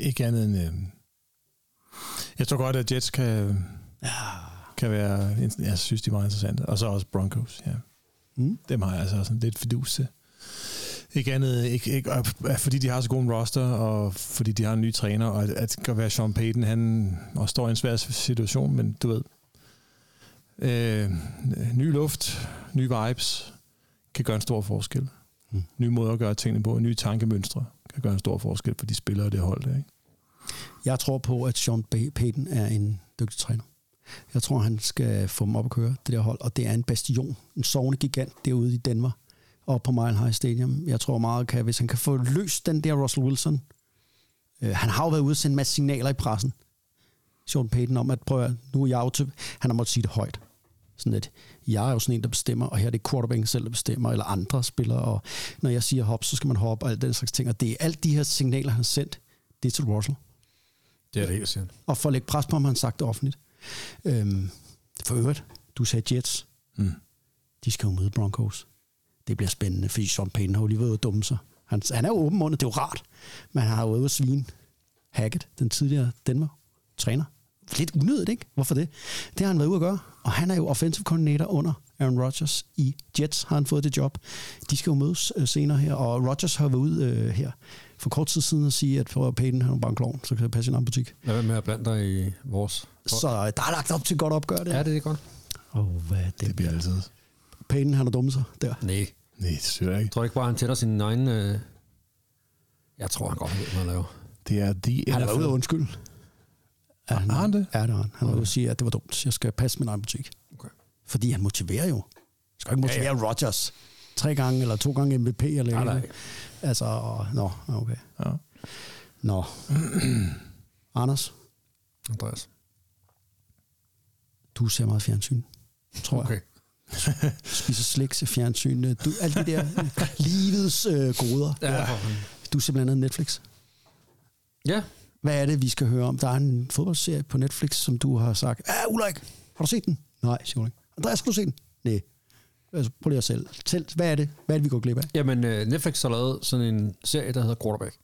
Ikke andet end... Øh, jeg tror godt, at Jets kan, Ja. Kan være... Jeg synes, de er meget interessante. Og så også Broncos, ja. Mm. Dem har jeg altså også lidt fidus til. Ikke andet, ikke, ikke, fordi de har så god en roster, og fordi de har en ny træner, og at, det kan være Sean Payton, han også står i en svær situation, men du ved, øh, ny luft, nye vibes, kan gøre en stor forskel. Mm. Nye måder at gøre tingene på, nye tankemønstre, kan gøre en stor forskel for de spillere, det hold der, ikke? Jeg tror på, at Sean Payton er en dygtig træner. Jeg tror, han skal få dem op at køre, det der hold, og det er en bastion, en sovende gigant derude i Denver, og på Mile High Stadium. Jeg tror meget, kan, hvis han kan få løst den der Russell Wilson. Øh, han har jo været ude og sende en masse signaler i pressen, Sean Payton, om at prøve, at nu er jeg jo til, han har måttet sige det højt. Sådan at jeg er jo sådan en, der bestemmer, og her er det quarterbacken selv, der bestemmer, eller andre spillere, og når jeg siger hop, så skal man hoppe, og alt den slags ting. Og det er alt de her signaler, han har sendt, det er til Russell Det er det helt sikkert. og for at lægge pres på ham, har han sagt det offentligt. Øhm, for øvrigt, du sagde Jets. Mm. De skal jo møde Broncos. Det bliver spændende, fordi Sean Payton har jo lige været ude at dumme sig. Han, han er jo åben mundet, det er jo rart, men han har jo været svine Hackett, den tidligere Denver-træner. Lidt unødigt, ikke? Hvorfor det? Det har han været ude at gøre, og han er jo offensive coordinator under Aaron Rodgers i Jets, har han fået det job. De skal jo mødes øh, senere her, og Rodgers har været ude øh, her for kort tid siden at sige, at for Payton han er bare en klovn, så kan jeg passe sin egen butik. Lad være med at blande dig i vores... Så øh, der er lagt op til et godt opgør der. Ja, det er godt. Åh, oh, hvad er det? Det bliver altid. Payton, han har dummet sig der. Nej. Nej, det synes jeg ikke. Tror du ikke bare, han tænder sin egen... Øh... Jeg tror, han godt ved, hvad han laver. Det er de Han har været ude og undskylde. Ja, Har han det? Ja, det har han. Han ude at sige, at det var dumt. Jeg skal passe min egen butik. Okay. Fordi han motiverer jo. Han skal ikke motivere ja, ja. Rodgers. Tre gange eller to gange MVP eller nej. Altså, og- nå, okay. Ja. Nå. Anders, Andreas. du ser meget fjernsyn, tror jeg. Okay. Spiser slik, ser fjernsyn. Du, alt det der livets øh, goder. Ja. Du ser blandt andet Netflix. ja. Hvad er det, vi skal høre om? Der er en fodboldserie på Netflix, som du har sagt. Ah, Ulrik, har du set den? Nej, siger Ulrik. Andreas, har du set den? Nej. Altså, prøv lige at selv. selv. Hvad er det? Hvad er det, vi går glip af? Jamen, øh, Netflix har lavet sådan en serie, der hedder Quarterback.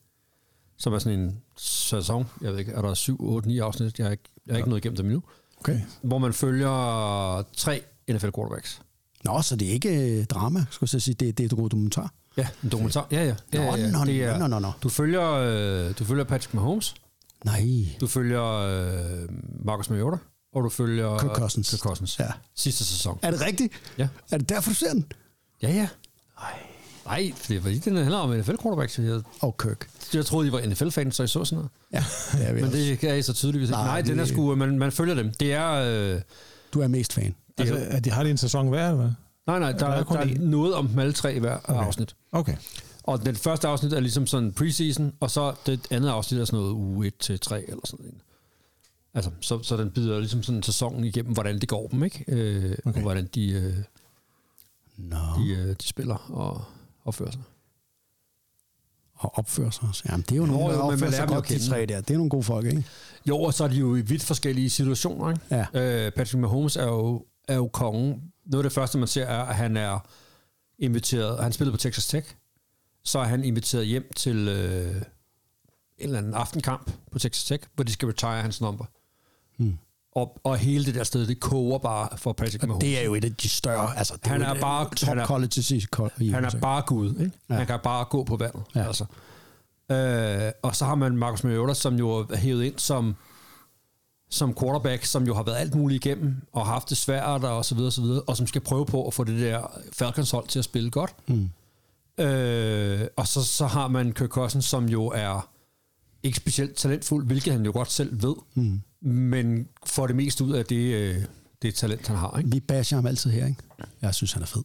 Som er sådan en sæson. Jeg ved ikke, er der 7, 8, 9 afsnit? Jeg har ikke, jeg har ikke nået igennem dem endnu. Okay. Hvor man følger tre NFL quarterbacks. Nå, så det er ikke øh, drama, skulle jeg sige. Det, det er et dokumentar. Ja, en dokumentar. Ja, ja. ja, ja, ja. Nå, nå, Det er- nå, nå, nå. Du følger, øh, du følger Patrick Mahomes, Nej. du følger øh, Marcus Mariota, og du følger... Kirk Cousins. Kirk Cousins. Ja. Sidste sæson. Er det rigtigt? Ja. Er det derfor, du ser den? Ja, ja. Nej, det var ikke den handler om NFL quarterbacks. Jeg, Og Kirk. jeg troede, de var NFL-fans, så I så sådan noget. Ja, det er vi Men også. det er I så tydeligvis ikke. Nej, Nej, den er det- sgu, man, man følger dem. Det er... Øh, Du er mest fan. Altså, er de, har de en sæson hver, eller hvad? nej, nej, der, Der er der, der er noget om dem alle tre i hver okay. afsnit. Okay. Og den første afsnit er ligesom sådan preseason, og så det andet afsnit er sådan noget uge 1 til 3 eller sådan noget. Altså, så, så den byder ligesom sådan sæsonen igennem, hvordan det går dem, ikke? Øh, okay. Og hvordan de, øh, Nå. de, øh, de spiller og opfører sig. Og opfører sig også. Jamen, det er jo Nå, nogle, der opfører sig godt, de tre der. Det er nogle gode folk, ikke? Jo, og så er de jo i vidt forskellige situationer, ikke? Ja. Øh, Patrick Mahomes er jo, er jo kongen. Noget af det første, man ser, er, at han er inviteret, han spillede på Texas Tech, så er han inviteret hjem til øh, en eller anden aftenkamp på Texas Tech, hvor de skal retire hans nummer. Hmm. Og, og hele det der sted, det koger bare for Patrick Mahomes. Det er jo et af de større... Altså, det Han er et- bare- top han er- colleges i, i Han er bare Gud, ikke? Ja. Han kan bare gå på vandet. Ja. Altså. Øh, og så har man Marcus Mariota, som jo er hævet ind som, som quarterback, som jo har været alt muligt igennem, og haft det svært, og så videre, og så videre, og som skal prøve på at få det der Falcons hold til at spille godt. Mm. Øh, og så, så har man Kirk Cousins, som jo er ikke specielt talentfuld, hvilket han jo godt selv ved, Mm. men får det mest ud af det, øh, det talent, han har. Ikke? Vi basher ham altid her, ikke? Jeg synes, han er fed.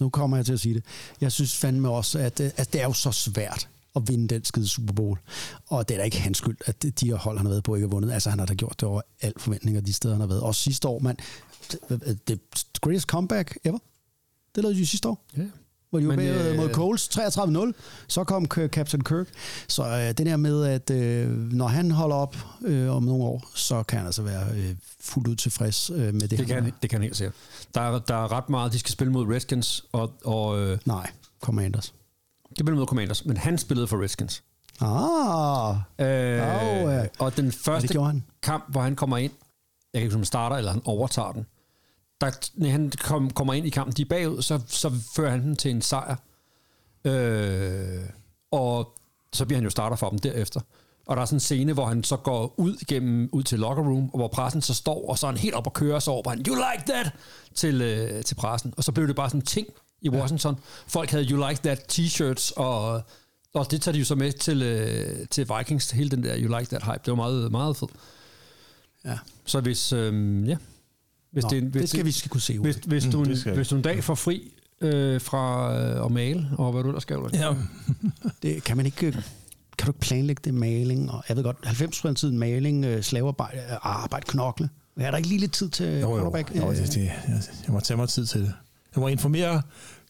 Nu kommer jeg til at sige det. Jeg synes fandme også, at, øh, at det er jo så svært at vinde den skide Super Bowl. Og det er da ikke hans skyld, at de her hold, han har været på, ikke har vundet. Altså, han har da gjort det over al forventninger, de steder, han har været. Også sidste år, mand. Det, det greatest comeback ever. Det lavede de sidste år. Ja. Hvor de var bagud øh, mod Coles 33-0. Så kom Captain Kirk. Så øh, det der med, at øh, når han holder op øh, om nogle år, så kan han altså være øh, fuldt ud tilfreds øh, med det, Det han kan, det kan han helt sikkert. Der er, der er ret meget, de skal spille mod Redskins, og, og øh, Nej, Commanders. det spiller mod Commanders, men han spillede for Redskins. Ah, Øh. Og den og det første han. kamp, hvor han kommer ind, jeg kan ikke huske, om starter, eller han overtager den, der, når han kom, kommer ind i kampen, de er bagud, så, så fører han den til en sejr. Øh, og så bliver han jo starter for dem derefter. Og der er sådan en scene, hvor han så går ud igennem, ud til locker room, og hvor pressen så står, og så er han helt op og kører sig over, han, you like that, til, øh, til pressen. Og så blev det bare sådan en ting i Washington. Folk havde you like that t-shirts, og, og det tager de jo så med til, øh, til Vikings, hele den der you like that hype. Det var meget, meget fedt. Ja. Så hvis, øhm, ja. Hvis Nå, det, hvis det skal vi skal kunne se ud. hvis, hvis, Mm, du, det en, hvis du en dag får fri øh, fra øh, at male, og hvad du ellers skal? Ja, Det, kan man ikke... øh, Kan du ikke planlægge det maling? Og jeg ved godt, 90 af tiden maling, øh, slavearbejde, øh, arbejde, knokle. Er der ikke lige lidt tid til jo, jo. quarterback? jo det, det, jeg, jeg må tage mig tid til det. Jeg må informere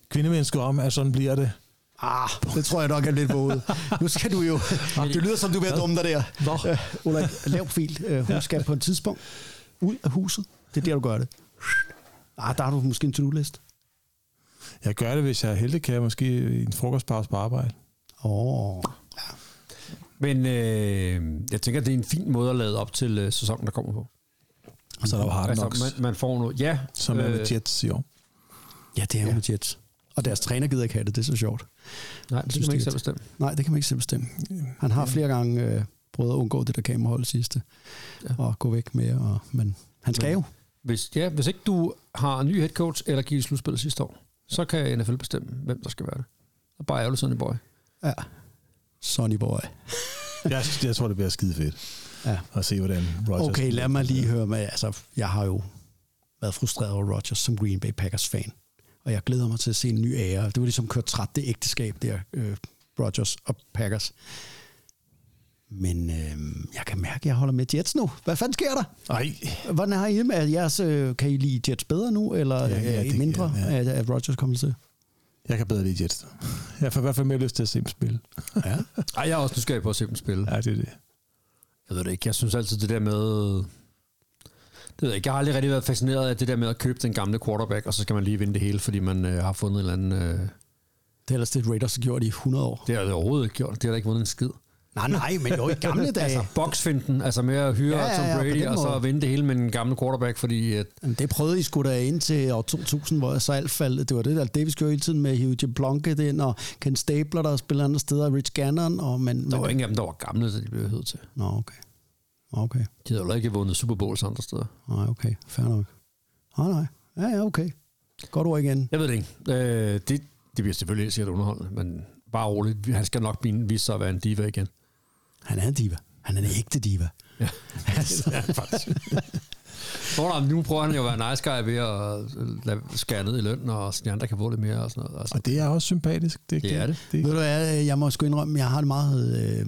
kvindemennesker om, at sådan bliver det. Ah, det tror jeg nok er lidt våget. Nu skal du jo... Det lyder som, du er ved at dumme dig der. Nå. Øh, Ulrik, lav fil. Øh, Hun skal på et tidspunkt ud af huset. Det er der, du gør det. Ah, der har du måske en to-do-list. Jeg gør det, hvis jeg er heldig, kan jeg måske i en frokostpause på arbejde. Åh, oh, Men øh, jeg tænker, det er en fin måde at lade op til øh, sæsonen, der kommer på. Og så er der jo Hard Knocks, Altså, man, man får noget... Ja, som er med Jets i år. ja, det er jo med Jets. Og deres træner gider ikke have det, det er så sjovt. Nej, det synes, kan man ikke selv bestemme. Nej, det kan man ikke selv bestemme. Han har flere gange øh, prøvet at undgå det der kamerahold sidste, ja. Ja. og gå væk med, og, men han skal Men- jo. Hvis, ja, hvis ikke du har en ny head coach, eller gik i slutspillet sidste år, så kan NFL bestemme, hvem der skal være det. Og bare ærgerligt sådan en boy. Ja. Sonny boy. Jeg, jeg tror, det bliver skide fedt Ja. at se, hvordan Rodgers... Okay, lad mig lige høre med. Altså, jeg har jo været frustreret over Rodgers som Green Bay Packers fan. Og jeg glæder mig til at se en ny ære. Det var ligesom kørt træt det ægteskab der, øh, Rodgers og Packers. Men øh, jeg kan mærke, at jeg holder med Jets nu. Hvad fanden sker der? Nej, Hvordan har I med jeres, øh, kan I lide Jets bedre nu, eller Ja, ja, det- mindre, ja, ja. At, Rodgers kommer til? jeg kan bedre lide Jets. Jeg får i hvert fald mere lyst til at se dem spille. Ja. Ej, jeg er også nysgerrig på at se dem spille. Ja, det er det. Jeg ved det ikke. Jeg synes altid, det der med... Det ved jeg ikke. Jeg har aldrig rigtig været fascineret af det der med at købe den gamle quarterback, og så skal man lige vinde det hele, fordi man øh, har fundet en eller anden... Øh, Det er ellers det, Raiders har gjort i 100 år. det har det overhovedet ikke gjort. Det har der ikke vundet en skid. Nej, nej, men jo i gamle dage. Altså, boxfinten, altså med at hyre Ja, ja, ja, Tom Brady, og så vinde det hele med en gammel quarterback, fordi at, Jamen, det prøvede I sgu da ind til år 2000, hvor så alt faldt. Det var det, der Davis gjorde hele tiden med Hugh Jim Plunkett ind, og Ken Stabler, der spiller andre steder, Rich Gannon, og men... der var men, ingen af dem, der var gamle, så de blev hørt til. Nå, okay. Okay. De havde jo ikke vundet Super Bowls andre steder. Nej, okay. Fair nok. Nej, nej. Ja, ja, okay. Godt ord igen. Jeg ved det ikke. Øh, det, det bliver selvfølgelig sikkert underholdende, men bare roligt. Han skal nok vise sig at være en diva igen. Han er en diva. Han er en ægte diva. Ja. altså. ja, faktisk. Nå, nu prøver han jo at være nice guy ved at lade skære ned i løn, og så de andre kan få lidt mere og sådan noget. Altså, Og det er også sympatisk. Det, Det er det. det. Ved du hvad, jeg må sgu indrømme, jeg har det meget øh,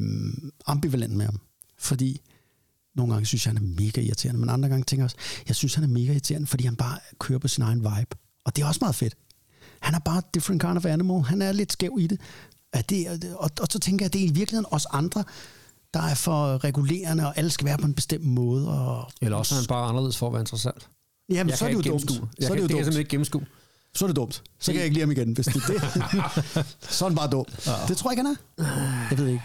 ambivalent med ham. Fordi nogle gange synes jeg, han er mega irriterende, men andre gange tænker jeg også, jeg synes, han er mega irriterende, fordi han bare kører på sin egen vibe. Og det er også meget fedt. Han er bare et different kind of animal. Han er lidt skæv i det. At det og, og så tænker jeg, at det er i virkeligheden os andre, der er for regulerende, og alle skal være på en bestemt måde. Og, Eller også er han bare anderledes for at være interessant. Jamen, jeg så er kan det jo ikke dumt. Så er kan, det jo det kan jeg dumt. simpelthen ikke gennemskue. Så er det dumt. Så kan jeg ikke lide ham igen, hvis det er det. så er han bare dum. Det tror jeg ikke, han er. Jeg ved ikke.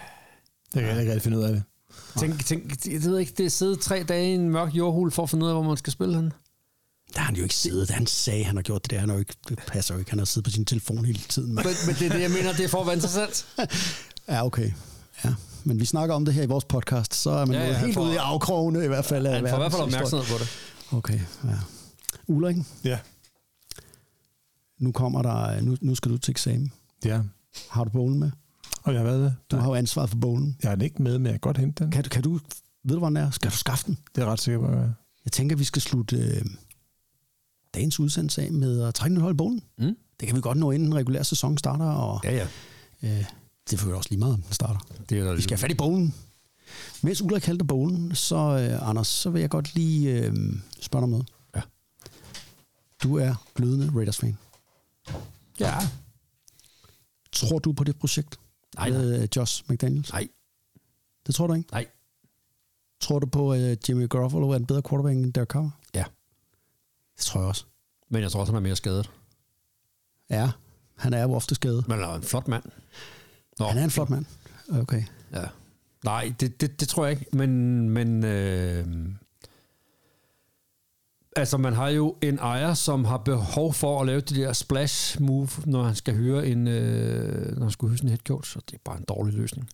Det kan jeg ikke rigtig finde ud af det. Tænk, tænk, jeg ved ikke, det er siddet tre dage i en mørk jordhul for at finde ud af, hvor man skal spille han. Der har han jo ikke siddet. Han sagde, han har gjort det der. Han har jo ikke, det passer jo ikke. Han har siddet på sin telefon hele tiden. Men, men det er det, jeg mener, det er for at være interessant. Ja, okay. Ja. Men vi snakker om det her i vores podcast, så er man Ja, ja, ja, ja, helt ude i afkrogene i hvert fald. af Han får i hvert fald opmærksomhed på det. Okay, ja. Ulrik, Ja. nu kommer der, nu, nu skal du til eksamen. Ja. Har du bogen med? Og jeg har været der. Du har jo ansvaret for bogen. Jeg er ikke med, men jeg kan godt hente den. Kan, du- kan du, ved du, hvor den er? Skal du skaffe den? Det er ret sikker på, at jeg tænker, vi skal slutte øh, dagens udsendelse af med at trække en hold i bogen. Mm. Det kan vi godt nå, inden den regulære sæson starter, og Ja, ja. øh, det vi også lige meget, om den starter. Det er der Vi skal have fat i bogen. Mens Ulrik kaldte bogen, så øh, Anders, så vil jeg godt lige øh, spørge dig noget. Ja. Du er glødende Raiders-fan. Ja. Tror du på det projekt? Nej, nej. Med øh, Josh McDaniels? Nej, Det tror du ikke? nej. Tror du på, at øh, Jimmy Garoppolo er en bedre quarterback end Derek Carr? Ja. Det tror jeg også. Men jeg tror også, han er mere skadet. Ja, han er jo ofte skadet. Men han er en flot mand. Nå, Han er en flot mand. Okay. Ja. Nej, det, det, det tror jeg ikke, men, men øh, altså man har jo en ejer, som har behov for at lave det der splash move, når han skal høre en, øh, når han skulle høre sin head coach, og det er bare en dårlig løsning.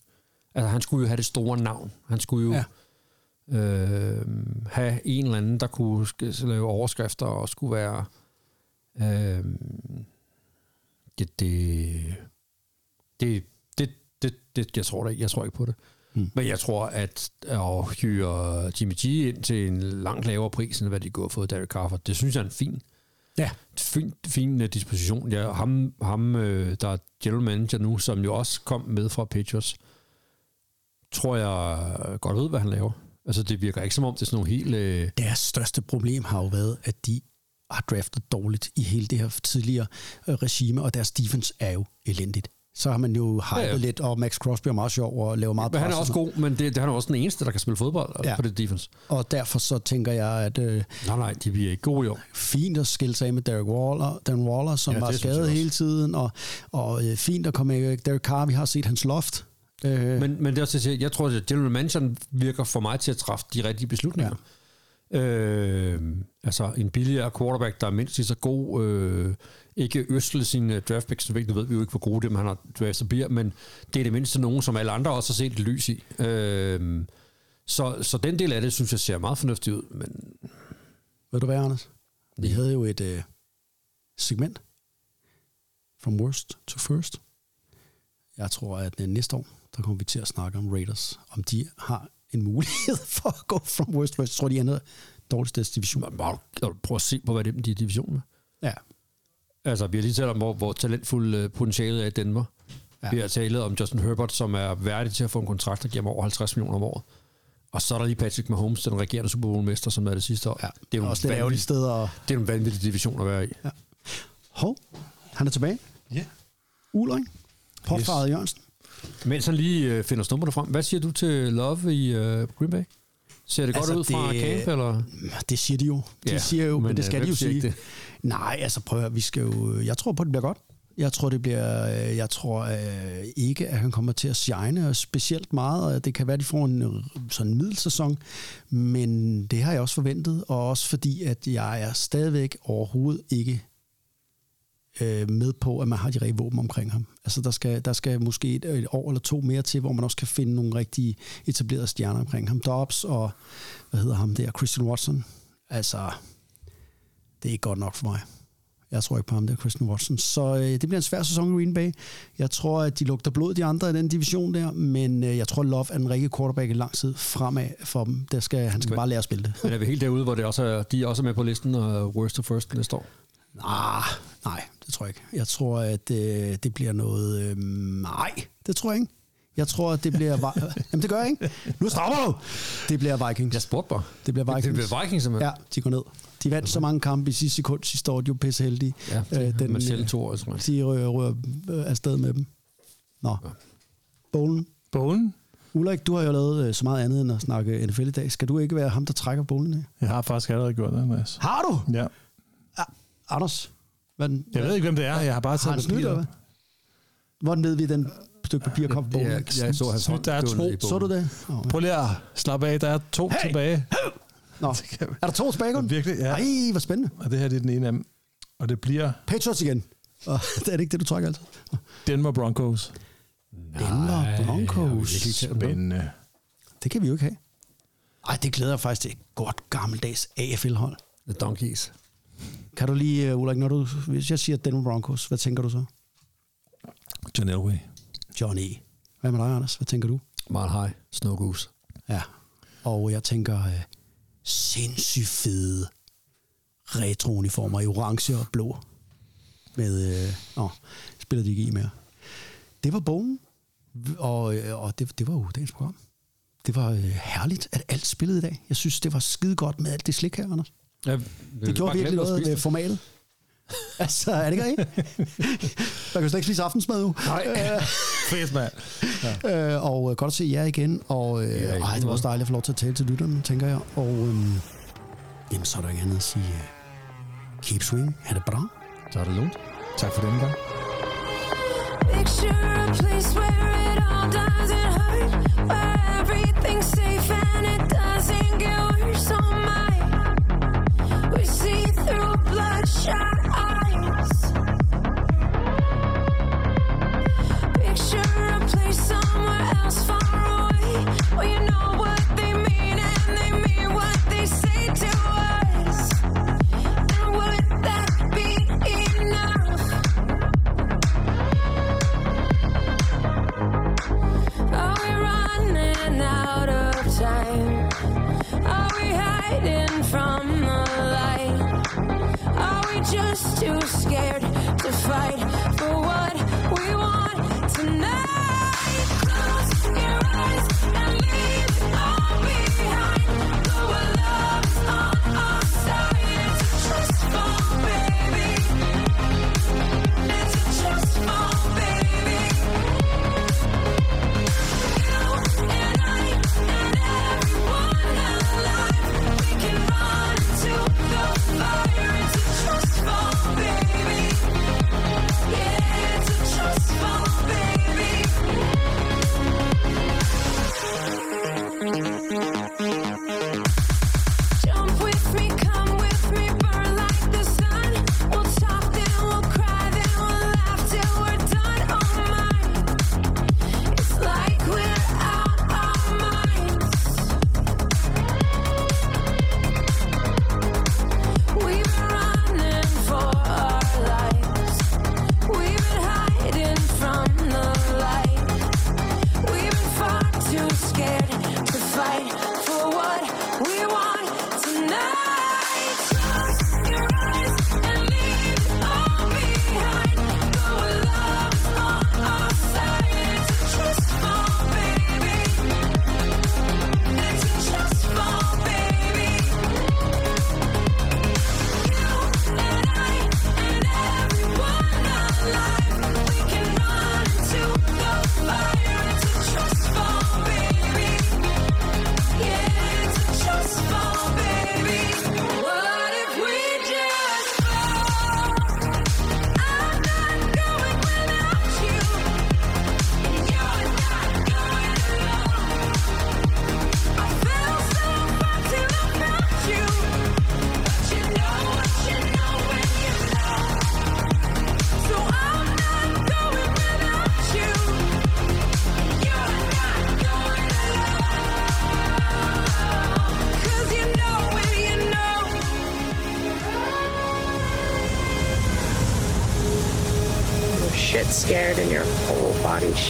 Altså han skulle jo have det store navn. Han skulle jo Ja. øh, have en eller anden, der kunne lave overskrifter og skulle være øh, det, det, det, det, det, jeg tror det ikke. Jeg tror ikke på det. Mm. Men jeg tror, at at hyre Jimmy G ind til en langt lavere pris, end hvad de går fået Derek Carr for, det synes jeg er en fin, Ja. fin, fin uh, disposition. Ja, ham, ham øh, der er general manager nu, som jo også kom med fra Patriots, tror jeg godt ved, hvad han laver. Altså, det virker ikke som om, det er sådan nogle helt... Øh, Deres største problem har jo været, at de har draftet dårligt i hele det her tidligere øh, regime, og deres defense er jo elendigt. Så har man jo hypet ja, Ja, lidt, og Max Crosby er meget sjov og laver meget men han er også god, men det, det, han er også den eneste, der kan spille fodbold Ja. ja. på det defense. Og derfor så tænker jeg, at øh, Nej, nej, de bliver ikke gode i år. fint at skille sig af med Derek Waller, Dan Waller, som Ja, var skadet hele tiden, og, og øh, fint at komme med Derek Carr, vi har set hans loft. Øh, Men, men det er også, jeg tror, at general manageren virker for mig til at træffe de rigtige beslutninger. Ja. Øh, altså en billigere quarterback, der er mindst lige så god, øh, ikke østle sine draft picks, så nu ved vi jo ikke, hvor gode dem han har draftet bliver, men det er det mindste nogen, som alle andre også har set et lys i. Øh, så, så den del af det, synes jeg, ser meget fornuftigt ud, men Ved du hvad, Anders? Vi havde jo et øh, segment. From worst to first. Jeg tror, at øh, næste år, der kommer vi til at snakke om Raiders. Om de har en mulighed for at gå from worst to first. Jeg tror, de ender dårligste division. bare prøv at se på, hvad det er, de er i divisionen med. Ja. Altså, vi har lige talt om, hvor, hvor talentfuld øh, potentialet er i Denver. Ja. Vi har talt om Justin Herbert, som er værdig til at få en kontrakt, der giver ham over 50 millioner om året. Og så er der lige Patrick Mahomes, den regerende Super Bowl-mester, som er det sidste år. ja. Det er jo også lidt vanvittig, sted. Og... det er jo en vanvittig division at være i. Ja. Hov, han er tilbage. Ja. Ulrik. Påfaret yes. Jørgensen. Mens han lige øh, finder snummerne frem, hvad siger du til Love i øh, Green Bay? Ser det Altså, godt ud fra det- camp, eller? Det siger de jo. De Ja, siger jo, men, men, det skal øh, de jo sige. det? Nej, altså prøv at vi skal jo... Jeg tror på, at det bliver godt. Jeg tror, det bliver... Jeg tror øh, ikke, at han kommer til at shine specielt meget, det kan være, at de får en sådan en middelsæson, men det har jeg også forventet, og også fordi, at jeg er stadigvæk overhovedet ikke øh, med på, at man har de rigtige våben omkring ham. Altså, der skal, der skal måske et, et år eller to mere til, hvor man også kan finde nogle rigtig etablerede stjerner omkring ham. Dobbs og, hvad hedder ham der, Christian Watson. Altså, det er ikke godt nok for mig. Jeg tror ikke på ham der, Christian Watson. Så øh, det bliver en svær sæson i Green Bay. Jeg tror, at de lugter blod, de andre i den division der, men øh, jeg tror, Love er den rigtige quarterback i lang tid fremad for dem. Der skal, han skal Men- bare lære at spille det. Men er vi helt derude, hvor det også er, de er også med på listen og worst to first næste år? Ah, nej, det tror jeg ikke. Jeg tror, at øh, det bliver noget... Øh, nej, det tror jeg ikke. Jeg tror, at det bliver... Jamen, det gør jeg ikke. Nu stopper du! Det bliver Vikings. Jeg spurgte bare. Det bliver Vikings. Det bliver Vikings, simpelthen. Ja, de går ned. De vandt så mange kampe i sidste sekund sidste år. De var pisse heldige. Ja, Øh, den, med selv to år, tror jeg. De rører, rører øh, afsted med dem. Nå. Bowlen. Bowlen? Ulrik, du har jo lavet øh, så meget andet end at snakke NFL i dag. Skal du ikke være ham, der trækker bowlen af? Jeg har faktisk allerede gjort det, Andreas. Har du? Ja. Anders? Hvad, Jeg ved ikke, hvem det er. Jeg har bare taget hvad? Hvordan ved vi, den stykke papir kom på bowlen? jeg så hans hånd. der er to. Så du det? Oh, Prøv lige at slappe af. Der er to Hey! tilbage. Nå. Er der to tilbage kun? Virkelig, ja. Ej, hvor spændende. Og det her det er den ene af dem. Og det bliver Patriots igen. Og det er det ikke det, du trækker altid. Denver Broncos. Denver Broncos. Spændende. Det kan vi jo ikke have. Ej, det glæder jeg faktisk til et godt gammeldags AFL-hold. The Donkeys. Kan du lige, uh, Ulrik, når du, hvis jeg siger Denver Broncos, hvad tænker du så? John Elway. Johnny. Hvad med dig, Anders? Hvad tænker du? Mile High. Snow Goose. Ja. Og jeg tænker uh, sindssygt fede retro-uniformer i orange og blå. Med, uh, nå, spiller de ikke i mere. Det var bogen, og, øh, og det, det var jo dagens program. Det var øh, herligt, at alt spillede i dag. Jeg synes, det var skide godt med alt det slik her, Anders. Ja, Det gjorde virkelig noget med formatet. altså, er det ikke rigtigt? Man kan jo slet ikke spise aftensmad nu. Nej. Fedt, mand. Øh, og øh, godt at se jer igen. Og øh, Ja, ej, det var også dejligt at få lov til at tale til lytterne, tænker jeg. Og øhm, jamen, så er der ikke andet at sige. øh, keep swing. Ha' det bra. Så er det lugnt. Tak for den gang. Picture a place where it all doesn't hurt,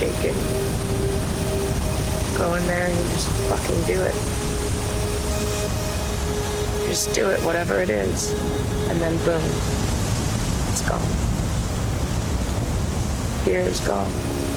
shaking. Go in there and just fucking do it. Just do it, whatever it is. And then boom, it's gone. Fear is gone.